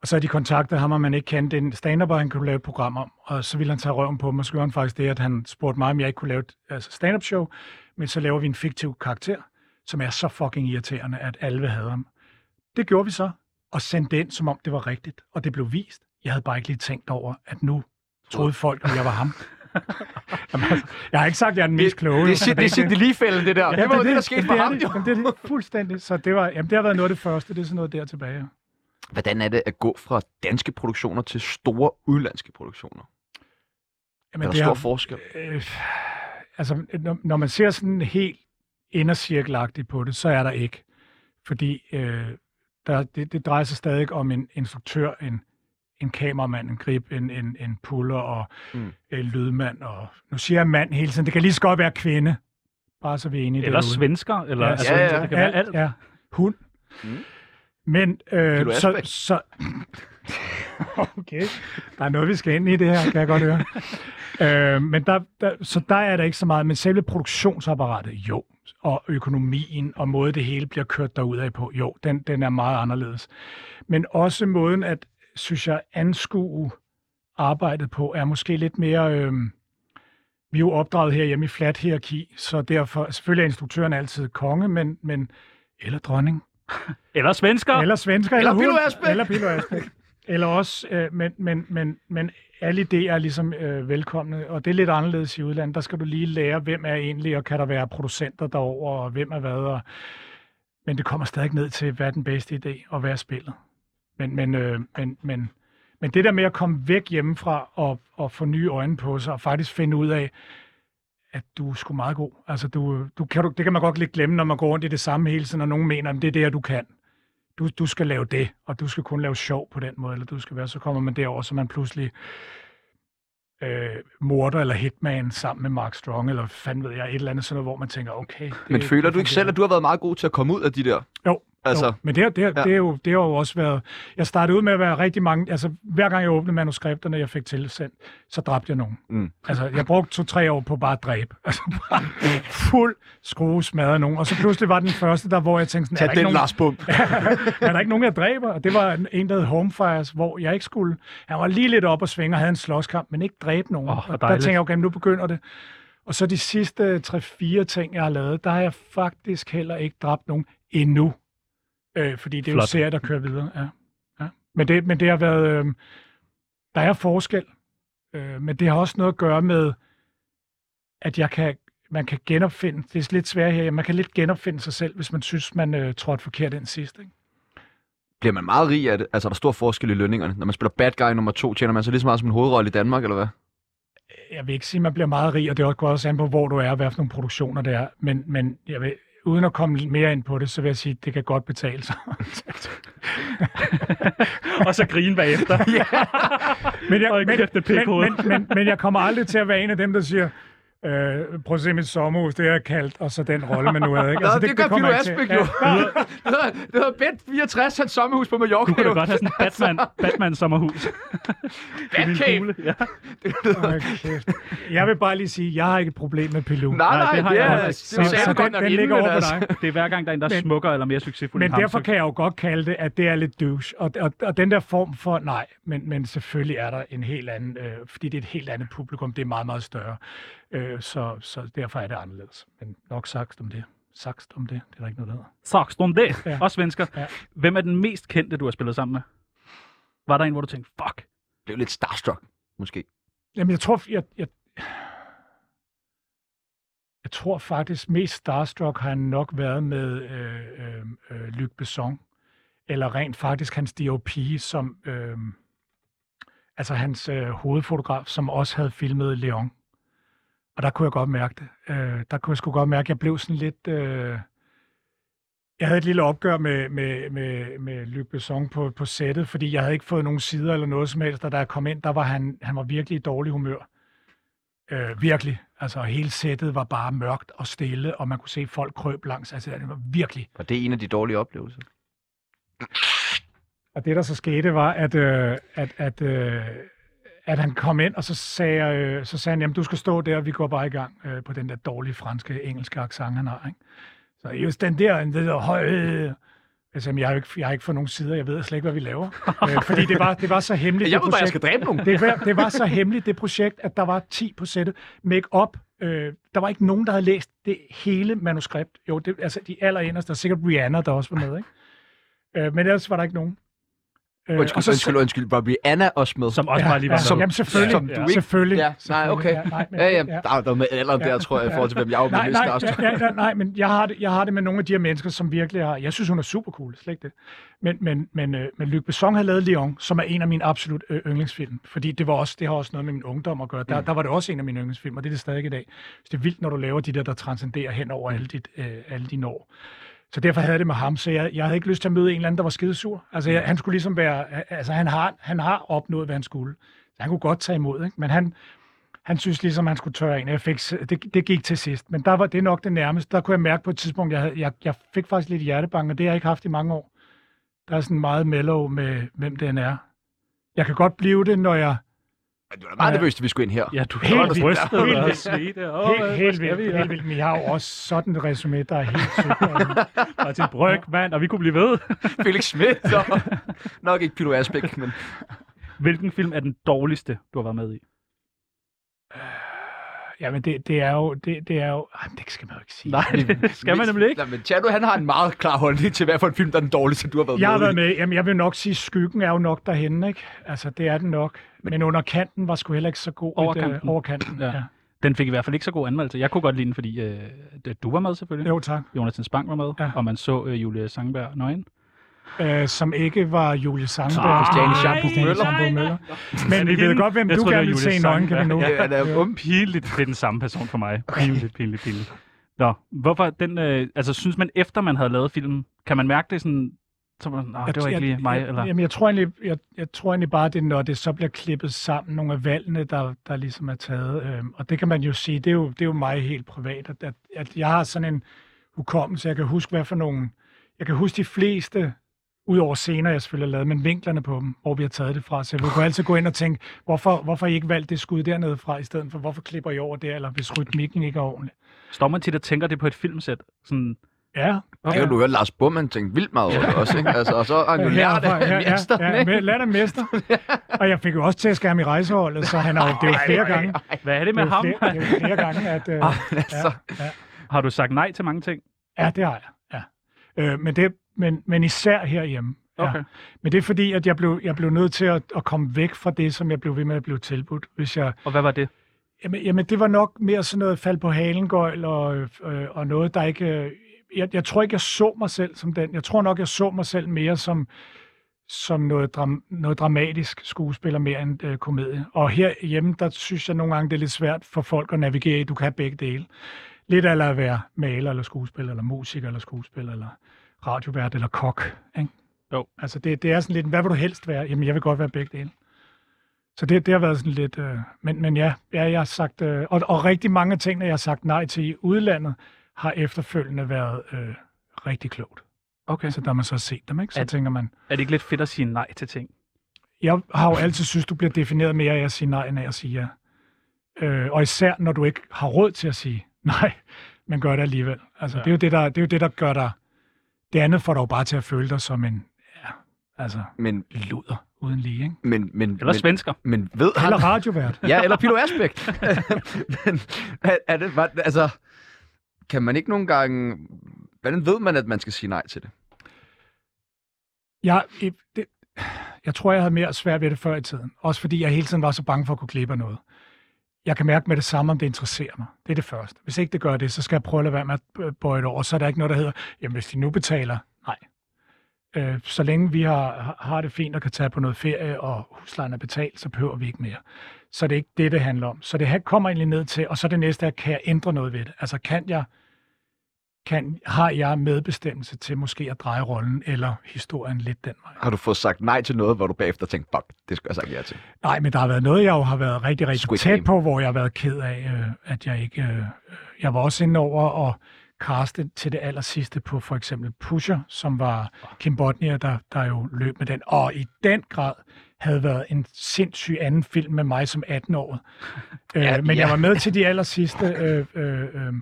Og så havde de kontaktet ham, og man ikke kendte en stand han kunne lave et program om. Og så ville han tage røven på mig, og så gjorde han faktisk det, at han spurgte mig, om jeg ikke kunne lave et altså stand-up show, men så laver vi en fiktiv karakter, som er så fucking irriterende, at alle have ham. Det gjorde vi så, og sendte det ind, som om det var rigtigt, og det blev vist. Jeg havde bare ikke lige tænkt over, at nu troede folk, at jeg var ham. Jamen, altså, jeg har ikke sagt, at jeg er den mest kloge. Det, det, det, det, det er lige fælden, det der. Ja, det var jo det, der skete det, for det ham, det. jo. Jamen, det er det fuldstændig. Så det, var, jamen, det har været noget af det første. Det er sådan noget der tilbage. Hvordan er det at gå fra danske produktioner til store udlandske produktioner? Jamen, er der det stor har- forskel? Øh, altså, når, når man ser sådan helt indercirkelagtigt på det, så er der ikke. Fordi øh, der, det, det drejer sig stadig om en instruktør, en, en kameramand, en grip, en, en, en puller og Mm. en lydmand. Og, nu siger jeg mand hele tiden. Det kan lige så godt være kvinde. Bare så vi er enige Eller derude. svensker, eller Ja, altså, ja, ja. det kan være alt. Ja, hund. Mm. Men øh, så, så... okay, der er noget, vi skal ind i det her, kan jeg godt høre. øh, men der, der, så der er der ikke så meget, men selve produktionsapparatet, jo, og økonomien og måde det hele bliver kørt derud af på, jo, den, den er meget anderledes. Men også måden at, synes jeg, anskue arbejdet på, er måske lidt mere... Øh, vi er jo opdraget her hjemme i flat hierarki, så derfor, selvfølgelig er instruktøren altid konge, men, men eller dronning, Eller svensker. eller svensker, Eller eller, Pilo Asbæk. Eller Pilo Asbæk. eller også, øh, men, men, men, men alle idéer er ligesom øh, velkomne, og det er lidt anderledes i udlandet. Der skal du lige lære, hvem er egentlig, og kan der være producenter derover og hvem er hvad. Og, men det kommer stadig ned til, hvad er den bedste idé, og hvad er spillet. Men, men, øh, men, men, men det der med at komme væk hjemmefra og, og få nye øjne på sig, og faktisk finde ud af, at du er sgu meget god. Altså, du, du kan, du, det kan man godt lidt glemme, når man går rundt i det samme hele tiden, og nogen mener, at det er det, du kan. Du, du skal lave det, og du skal kun lave sjov på den måde, eller du skal være, så kommer man derover, så man pludselig øh, morder eller hitman sammen med Mark Strong, eller fanden ved jeg, et eller andet sådan noget, hvor man tænker, okay. Det, Men føler det du ikke selv, at du har været meget god til at komme ud af de der? Jo, Altså, jo. Men det, har- det, ja. det, er jo, det har jo også været... Jeg startede ud med at være rigtig mange... Altså, hver gang jeg åbnede manuskripterne, jeg fik tilsendt, så dræbte jeg nogen. Mm. Altså, jeg brugte to-tre år på bare at dræbe. Altså, bare fuld skrue smadret nogen. Og så pludselig var den første der, hvor jeg tænkte sådan... tag den, Lars Bump. er der ikke nogen, jeg dræber? Og det var en, der hed Homefires, hvor jeg ikke skulle... Han var lige lidt op og svinge og havde en slåskamp, men ikke dræbe nogen. Hvor og der tænkte jeg, okay, nu begynder det. Og så de sidste 3-4 ting, jeg har lavet, der har jeg faktisk heller ikke dræbt nogen endnu. Øh, fordi det er jo Flot. serier, der kører videre. Ja. Ja. Men, det, men det har været... Øh, der er forskel. Øh, men det har også noget at gøre med, at jeg kan, man kan genopfinde... Det er lidt svært her. Man kan lidt genopfinde sig selv, hvis man synes, man øh, trådte forkert ind sidst. Ikke? Bliver man meget rig af det? Altså, er der stor forskel i lønningerne? Når man spiller bad guy nummer to, tjener man så lige så meget som en hovedrolle i Danmark, eller hvad? jeg vil ikke sige, at man bliver meget rig, og det er godt også an på, hvor du er, og hvad for nogle produktioner det er. Men, men jeg vil, uden at komme mere ind på det, så vil jeg sige, at det kan godt betale sig. og så grine bagefter. men, jeg, men, men, men, men, men jeg kommer aldrig til at være en af dem, der siger, øh, prøv at se mit sommerhus, det er kaldt, og så den rolle, man nu havde. Ikke? Altså, Nå, det, det gør jeg til. Asbæk jo. Ja. det hedder- det Bet 64, hans sommerhus på Mallorca. Du kunne da godt have sådan en Batman, Batman sommerhus. Batcave. Ja. Kæft. Jeg vil bare lige sige, jeg har ikke et problem med Pilu. Nej, nej, det har det jeg er, heller det. Så, så den, nok den ligger over altså. dig. Det er hver gang, der er en, der er Men- smukkere eller mere succesfuld Men derfor så- kan jeg jo godt kalde det, at det er lidt douche. Og, og, og den der form for, nej, men, men selvfølgelig er der en helt anden, øh, fordi det er et helt andet publikum, det er meget, meget større. Øh, så, så derfor er det anderledes. Men nok sagt om det. Sagt om det, det er der ikke noget, der hedder. Sagst om det. Ja. Også svensker. Ja. Hvem er den mest kendte, du har spillet sammen med? Var der en, hvor du tænkte, fuck, Det er jo lidt starstruck, måske. Jamen, jeg tror, jeg, jeg, jeg tror faktisk, mest starstruck har jeg nok været med øh, øh, øh, Luc Besson. Eller rent faktisk hans DOP, som, øh, altså hans øh, hovedfotograf, som også havde filmet Leon. Og der kunne jeg godt mærke det. Øh, der kunne jeg sgu godt mærke, at jeg blev sådan lidt... Øh, jeg havde et lille opgør med, med, med, med Luc Besson på, på sættet, fordi jeg havde ikke fået nogen sider eller noget som helst, og da jeg kom ind, der var han, han var virkelig i dårlig humør. Øh, virkelig. Altså hele sættet var bare mørkt og stille, og man kunne se folk krøb langs. Altså det var virkelig. Og det er en af de dårlige oplevelser. Og det, der så skete, var, at, øh, at, at, øh, at han kom ind, og så sagde, jeg, øh, så sagde han, jamen du skal stå der, og vi går bare i gang øh, på den der dårlige franske, engelske accent, han har. Ikke? Så just den der, den der høje... Altså, jamen, jeg har, ikke, jeg har ikke fået nogen sider, jeg ved slet ikke, hvad vi laver. øh, fordi det var, det var så hemmeligt. Jeg det ved bare, jeg projekt. skal dræbe nogen. Det var, det var så hemmeligt, det projekt, at der var 10 på sættet. Make-up. Øh, der var ikke nogen, der havde læst det hele manuskript. Jo, det, altså de allerinderste. Der er sikkert Rihanna, der også var med, ikke? Øh, men ellers var der ikke nogen. Øh, Undskyld, og så- undskyld, undskyld. Var Rihanna også med? som også bare lige var ja, med. Jamen selvfølgelig. Som du ikke- selvfølgelig. Ja, nej, okay. Ja, nej, men, Ja, ja, der er noget med alderen der, tror jeg, i forhold til, hvem jeg var Nej, nej, ja, ja, nej, men jeg har, det, jeg har det med nogle af de her mennesker, som virkelig har... Jeg synes, hun er super cool, slet ikke det. Men, men, men, øh, men Luc Besson har lavet Leon, som er en af mine absolut øh, yndlingsfilm. Fordi det, var også, det har også noget med min ungdom at gøre. Der, der var det også en af mine yndlingsfilm, og det er det stadig i dag. Så det er vildt, når du laver de der, der transcenderer hen over alle, dit, øh, alle dine år. Så derfor havde det med ham, så jeg, jeg havde ikke lyst til at møde en eller anden, der var skidesur. Altså, jeg, han skulle ligesom være... Altså, han har, han har opnået, hvad han skulle. Så han kunne godt tage imod, ikke? Men han, han synes ligesom, han skulle tørre en. Jeg fik, det, det gik til sidst. Men der var det nok det nærmeste. Der kunne jeg mærke på et tidspunkt, jeg, havde, jeg, jeg fik faktisk lidt hjertebank, og det har jeg ikke haft i mange år. Der er sådan meget mellow med, hvem den er. Jeg kan godt blive det, når jeg... Du er meget nervøs, at vi skulle ind her. Ja, du Helt har vildt. rystet Helt og vildt. svedt. Åh, Helt, helt skal vi? vildt, helt vildt. Men jeg har jo også sådan et resume, der er helt sygt. Martin Bryg, mand, og vi kunne blive ved. Felix Schmidt. Og... Nok ikke Pilo Asbæk, men... Hvilken film er den dårligste, du har været med i? Jamen, det, det er jo... Det, det er jo jamen, det skal man jo ikke sige. Nej, det skal man nemlig ikke. Nej, men Chado, han har en meget klar holdning til, hvad for en film, der er den dårligste, du har været Jeg har med været i. med. Jamen, jeg vil nok sige, skyggen er jo nok derhenne, ikke? Altså, det er den nok. Men under kanten var sgu heller ikke så god. Over Et, øh, over kanten, Ja. ja. ja. Den fik i hvert fald ikke så god anmeldelse. Jeg kunne godt lide den, fordi øh, du var med selvfølgelig. Jo, tak. Jonathan Spang var med, Ja. og man så øh, Julie Sangberg nøgen. Øh, som ikke var Julie Sangberg. Nej, Christiane nej, Christiane Møller. Møller. Er Men vi det ved godt, hvem Jeg du det gerne var vil se i nøgen, kan vi nu. Ja, han er um. Pinligt. Det er den samme person for mig. Pinligt, pinligt, pinligt. Nå, hvorfor den... Øh, altså, synes man, efter man havde lavet filmen, kan man mærke det sådan... Så man, Nå, det var ikke lige mig, jeg, eller... Jamen, jeg tror egentlig, jeg, jeg tror egentlig bare, det er, når det så bliver klippet sammen, nogle af valgene, der, der ligesom er taget. Øhm, og det kan man jo sige, det er jo, det er jo mig helt privat, at, at, at jeg har sådan en hukommelse, jeg kan huske, hvad for nogle... Jeg kan huske de fleste, udover scener, jeg selvfølgelig har lavet, men vinklerne på dem, hvor vi har taget det fra. Så jeg kunne altid gå ind og tænke, hvorfor, hvorfor I ikke valgt det skud dernede fra, i stedet for, hvorfor klipper I over der, eller hvis rytmikken ikke er ordentlig. Står man tit og tænker det på et filmsæt? Sådan, Ja. Det kan du høre, Lars Bumman tænkte vildt meget over det også, ikke? Altså, og så har han jo lært det af mesteren, ja, ja, lært af mester. og jeg fik jo også til at skære ham i rejseholdet, så han har jo, det er jo flere gange. Hvad er det Det med er jo ham? flere, det er jo flere gange, at... Øh, altså, ja, ja. Har du sagt nej til mange ting? Ja, det har jeg. Ja. Øh, men, det, men, men især herhjemme. Ja. Okay. Men det er fordi, at jeg blev, jeg blev nødt til at, at komme væk fra det, som jeg blev ved med at blive tilbudt. Hvis jeg, Og hvad var det? jamen, jamen, det var nok mere sådan noget fald på halengøjl og, øh, og noget, der ikke... Øh, jeg, jeg tror ikke, jeg så mig selv som den. Jeg tror nok, jeg så mig selv mere som, som noget, dram, noget dramatisk skuespiller mere end øh, komedie. Og herhjemme, der synes jeg nogle gange, det er lidt svært for folk at navigere i. Du kan have begge dele. Lidt eller at være maler eller skuespiller, eller musiker eller skuespiller, eller radiovært eller kok. Ikke? Jo. Altså det, det er sådan lidt, hvad vil du helst være? Jamen, jeg vil godt være begge dele. Så det, det har været sådan lidt... Øh, men, men ja, ja, jeg har sagt... Øh, og, og rigtig mange af tingene, jeg har sagt nej til i udlandet, har efterfølgende været øh, rigtig klogt. Okay. Så da man så har set dem, ikke, så Er- tænker man... Er det ikke lidt fedt at sige nej til ting? Jeg har jo altid synes, du bliver defineret mere af at sige nej, end af at sige ja. Øh, og især, når du ikke har råd til at sige nej, men gør det alligevel. Altså, Ja. ja. det, er jo det, der, det er jo det, der gør dig... Det andet får dig jo bare til at føle dig som en... Ja, altså, men, luder uden lige, ikke? men, men, Eller men, svensker? men ved han... Eller radiovært. Ja, eller Pilo Asbæk. men er, er det, var, altså, kan man ikke nogle gange... Hvordan ved man, at man skal sige nej til det? Jeg, det, jeg tror, jeg havde mere svært ved det før i tiden. Også fordi jeg hele tiden var så bange for at kunne klippe noget. Jeg kan mærke med det samme, om det interesserer mig. Det er det første. Hvis ikke det gør det, så skal jeg prøve at lade være med at bøje det over. Så er der ikke noget, der hedder, jamen hvis de nu betaler, nej. Øh, så længe vi har, har det fint og kan tage på noget ferie, og huslejen er betalt, så behøver vi ikke mere. Så det er ikke det, det handler om. Så det her kommer egentlig ned til, og så det næste er, kan jeg ændre noget ved det? Altså kan jeg, kan, har jeg medbestemmelse til måske at dreje rollen eller historien lidt den vej? Har du fået sagt nej til noget, hvor du bagefter tænkte, fuck, det skulle jeg sagt ja til? Nej, men der har været noget, jeg jo har været rigtig, rigtig Squid tæt Game. på, hvor jeg har været ked af, øh, at jeg ikke... Øh, jeg var også inde over og kaste til det aller sidste på for eksempel Pusher, som var Kim Bodnia, der, der jo løb med den. Og i den grad havde været en sindssyg anden film med mig som 18-årig. Ja, øh, men ja. jeg var med til de aller sidste, øh, øh, øh,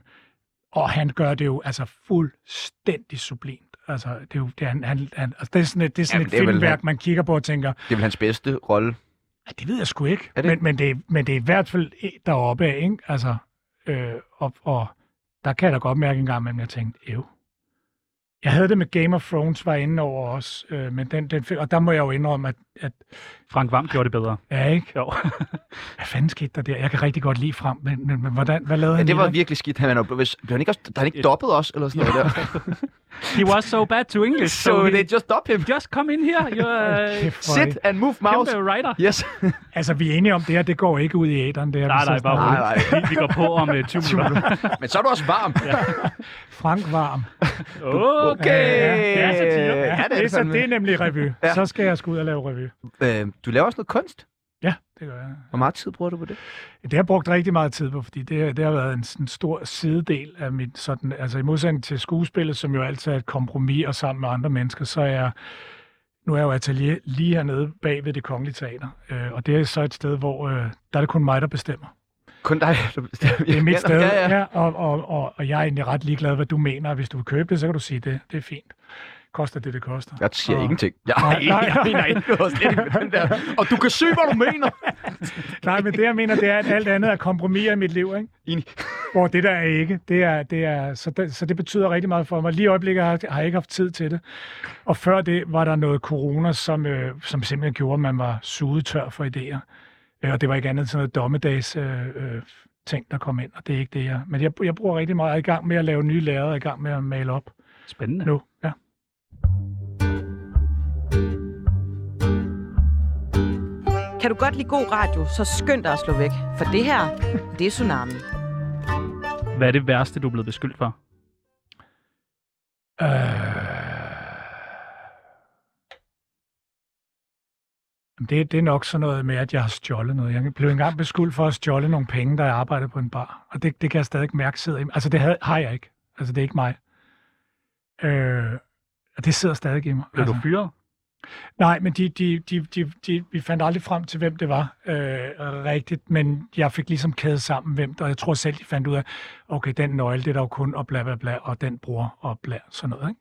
og han gør det jo altså fuldstændig sublimt. Altså, det er jo det, han, han, han, altså, det er sådan et, det er sådan Jamen, et det er filmværk, han- man kigger på og tænker, Det er vel hans bedste rolle. Ja, det ved jeg sgu ikke. Er det Men, men, det, er- men det er i hvert fald deroppe af, ikke? Altså, øh, og, og der kan jeg da godt mærke en gang imellem, jeg tænkte, ev. Jeg havde det med Game of Thrones, var inde over os, øh, men den, den, og der må jeg jo indrømme, at, at Frank Vam gjorde det bedre. ja, ikke? Jo. Hvad fanden skete der der? Jeg kan rigtig godt lide frem, men, men, men hvordan, hvad lavede Ja, han det var den? virkelig skidt. Han jo- hvis, blev han ikke også, der er han ikke dobbet også, eller sådan noget der. He was so bad to English, so, so he they just stop him. just come in here. You're uh, Sit and move mouse. kæmpe writer. Yes. Altså, vi er enige om det her, det går ikke ud i æderen. Det her, Nej, nej, bare. Nej, nej. Vi, vi går på om uh, 20 minutter. Men så er du også varm. Frank Varm. Okay. Ja, ja, satire. Ja, det er det, det så, det er nemlig revy. Ja. Så skal jeg sgu ud og lave revy. Øh, du laver også noget kunst. Ja, det gør jeg. Hvor meget tid bruger du på det? Det har jeg brugt rigtig meget tid på, fordi det, det har været en sådan stor sidedel af mit sådan, altså i modsætning til skuespillet, som jo altid er et kompromis og sammen med andre mennesker, så er jeg, nu er jeg jo atelier lige hernede bag ved det kongelige teater, øh, og det er så et sted, hvor øh, der er det kun mig, der bestemmer. Kun dig. Det er mit sted, Ja, ja. ja, og, og, og, og jeg er egentlig ret ligeglad, hvad du mener. Hvis du vil købe det, så kan du sige det. Det er fint. Koster det, det koster. Jeg siger Og- ingenting. Jeg, Nej, nej, nej. jeg mener ikke den der. Og du kan se, hvad du mener. Nej, men det jeg mener, det er, at alt andet er kompromis i mit liv, ikke? Enig. Hvor det der er ikke. Det er, det er, så, det, så det betyder rigtig meget for mig. Lige i øjeblikket har, har jeg ikke haft tid til det. Og før det var der noget corona, som, øh, som simpelthen gjorde, at man var suget tør for idéer. Øh, og det var ikke andet end sådan noget dommedags øh, øh, ting, der kom ind, og det er ikke det, jeg... Men jeg, jeg bruger rigtig meget. Jeg er i gang med at lave nye lærere, er i gang med at male op Spændende. nu. Ja. Kan du godt lide god radio, så skynd dig at slå væk. For det her, det er Tsunami. Hvad er det værste, du er blevet beskyldt for? Øh... Det, det er nok sådan noget med, at jeg har stjålet noget. Jeg blev engang beskyldt for at stjåle nogle penge, da jeg arbejdede på en bar. Og det, det kan jeg stadig mærke sidder i mig. Altså, det havde, har jeg ikke. Altså, det er ikke mig. Øh, og det sidder stadig i mig. Blev altså, du fyret? Nej, men de, de, de, de, de, vi fandt aldrig frem til, hvem det var øh, rigtigt, men jeg fik ligesom kædet sammen, hvem der, og jeg tror selv, de fandt ud af, okay, den nøgle, det er der jo kun, og bla bla bla, og den bruger, og bla, sådan noget, ikke?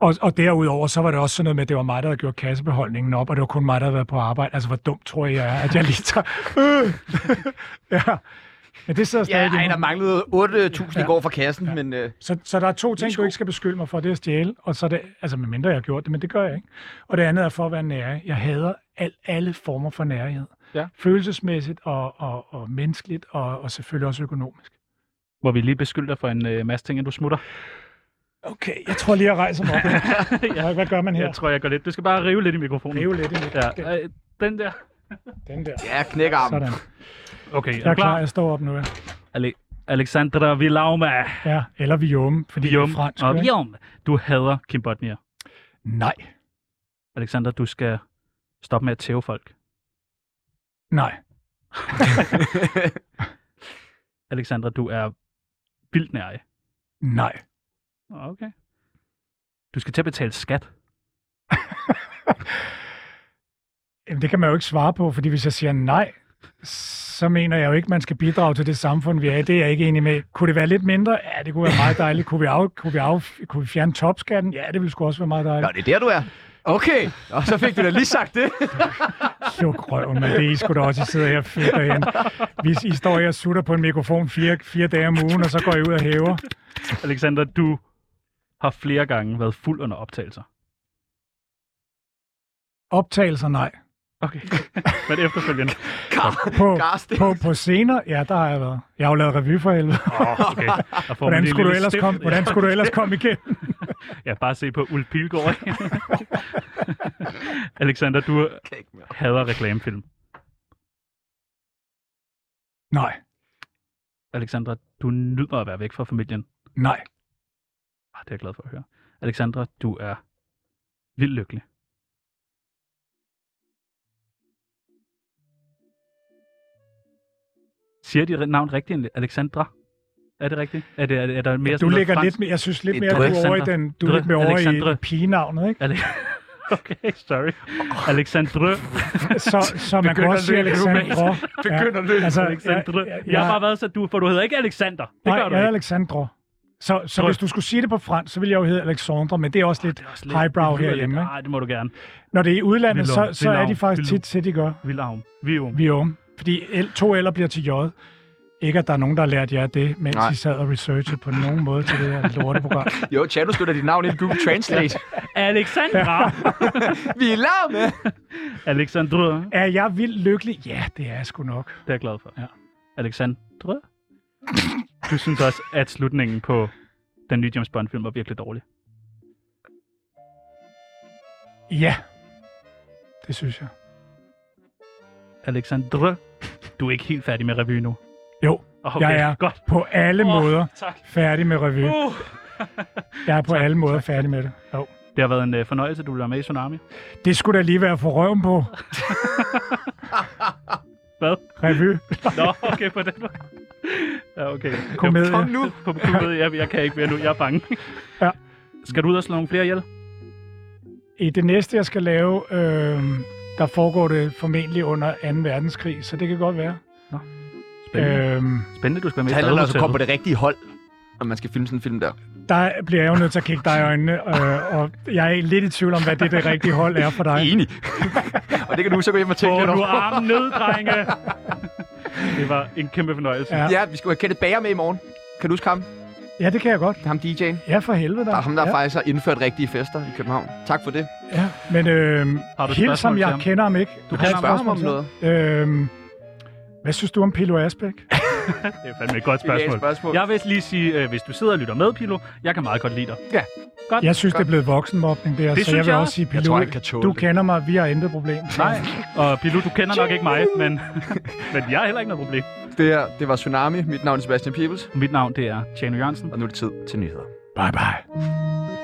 Og, og derudover, så var det også sådan noget med, at det var mig, der havde gjort kassebeholdningen op, og det var kun mig, der havde været på arbejde. Altså, hvor dumt tror jeg, jeg er, at jeg lige tager... Øh. ja. Men det sidder stadig Ja, ej, der manglede 8.000 Ja. i går fra kassen, ja. men øh, Så, så der er to ting, du ikke skal beskylde mig for, det er at stjæle, og så er det, altså medmindre jeg har gjort det, men det gør jeg ikke. Og det andet er for at være nær. Jeg hader al, alle former for nærhed. Ja. Følelsesmæssigt og, og, og menneskeligt, og, og selvfølgelig også økonomisk. Hvor vi lige beskylder for en øh, masse ting, at du smutter. Okay, jeg tror lige, jeg rejser mig op. ja. Hvad gør man her? Jeg tror, jeg går lidt. Du skal bare rive lidt i mikrofonen. Rive lidt i mit. Ja, øh, den der. Den der. ja, knæk armen. Sådan. Okay, er Jeg du er klar, klar? jeg står op nu. Ja, Ale- Alexandra Villauma. ja eller Vium, fordi Guillaume. det er fransk. Og? Guillaume. Du hader Kim Bodnia. Nej, Alexander, du skal stoppe med at tæve folk. nej, Alexandra, du er vildt nærig. nej. Okay. Du skal til at betale skat. Jamen, det kan man jo ikke svare på, fordi hvis jeg siger nej, så mener jeg jo ikke, man skal bidrage til det samfund, vi er i. Det er jeg ikke enig med. Kunne det være lidt mindre? Ja, det kunne være meget dejligt. Kunne vi, af, kunne vi, af, kunne vi fjerne topskatten? Ja, det ville sgu også være meget Nå, dejligt. det er der, du er. Okay, og så fik du da lige sagt det. Luk røven, men det er I sgu da også, I sidder her fedt derhen. Hvis I står her og sutter på en mikrofon fire, fire dage om ugen, og så går I ud og hæver. Alexander, du har flere gange været fuld under optagelser. Optagelser, nej. Okay. Men efterfølgende. På, Karsten. på, på scener, ja, der har jeg været. Jeg har jo lavet revy for helvede. Oh, okay. Hvordan skulle, du ellers stift. komme, hvordan skulle du ellers komme igennem? Ja, bare se på Ulf Pilgaard. Alexander, du hader reklamefilm. Nej, Alexandra, du nyder at være væk fra familien. nej, Ah, det er jeg glad for at høre. Alexandra, du er vildt lykkelig. Siger de navn rigtigt, Alexandra? Er det rigtigt? Er, det, er, er der mere du sådan noget ligger fransk? lidt mere, jeg synes lidt mere, er du er over i den, du er lidt mere over Alexandre. i pigenavnet, ikke? Ale- okay, sorry. Alexandre. Så, så man kan også sige Alexandre. Begynder løbe. altså, Alexandre. jeg- Jeg, har bare jeg- været så du, for du hedder ikke Alexander. Det Nej, gør du jeg er. Alexandre. Så, så hvis du skulle sige det på fransk, så ville jeg jo hedde Alexandre, men det er også lidt Det er også lidt- highbrow det herhjemme. lidt- Ikke? Nej, det må du gerne. Når det er i udlandet, så, Villum, så er de faktisk Villum. tit til, de gør. Villavn. Vium. Vi unge. Fordi L, to L'er bliver til J. Ikke, at der er nogen, der har lært jer det, mens Nej. I sad og researchede på nogen måde til det her lorteprogram. Jo, Chad, du støtter dit navn i Google Translate. Alexandra. Vi er lavet med. Alexandre. Er jeg vildt lykkelig? Ja, det er jeg sgu nok. Det er jeg glad for. Ja. Alexandre. Du synes også, at slutningen på den nye James Bond-film var virkelig dårlig. Ja, det synes jeg. Alexandre. Du er ikke helt færdig med revy nu. Jo, Okay, Jeg er. Godt. på alle Åh, måder Tak. færdig med revy. Uh. Jeg er på tak, alle måder tak, færdig med det. Jo. Det har været en uh, fornøjelse, at du vil være med i Tsunami. Det skulle da lige være for røven på. Hvad? Revy. Nå, okay, på den måde. Ja, okay. Komedie. Kom nu. På komedie, jeg, jeg kan ikke mere nu. Jeg er bange. Ja. Skal du ud og slå nogle flere ihjel? I det næste, jeg skal lave, øh, der foregår det formentlig under 2. verdenskrig, så det kan godt være. Spændende. Øh. Øh, Spændende, du skal være med Det i handler altså om at komme på det rigtige hold, når man skal filme sådan en film der. der bliver jeg jo nødt til at kigge dig i øjnene, øh, og jeg er lidt i tvivl om, hvad det, det rigtige hold er for dig. Enig. og det kan du så gå hjem og tænke Få lidt nu over. armen ned, drenge! Det var en kæmpe fornøjelse. Ja. Ja, vi skal have Kenneth Bager med i morgen. Kan du huske ham? Ja, det kan jeg godt. Det er ham DJ'en. Ja, for helvede da. Der er ham, der ja. faktisk har indført rigtige fester i København. Tak for det. Ja, men øh, Har du et helt som jeg ham? kender ham ikke. Du har kan et Spørg ham om noget. Øh, hvad synes du om Pilo Asbæk? Det er fandme et godt Det et spørgsmål. spørgsmål. Jeg vil lige sige, øh, hvis du sidder og lytter med, Pilo, jeg kan meget godt lide dig. Ja. Godt. Jeg synes, det er blevet voksenmobning der, Det så synes jeg vil jeg også sige, Jeg Pilo, tror, han kan du det. kender mig, vi har intet problem. Nej, og Pilo, du kender nok ikke mig, men, men jeg har heller ikke noget problem. Det her, det var Tsunami. Mit navn er Sebastian Peebles. Mit navn, det er Tjano Jørgensen. Og nu er det tid til nyheder. Bye bye.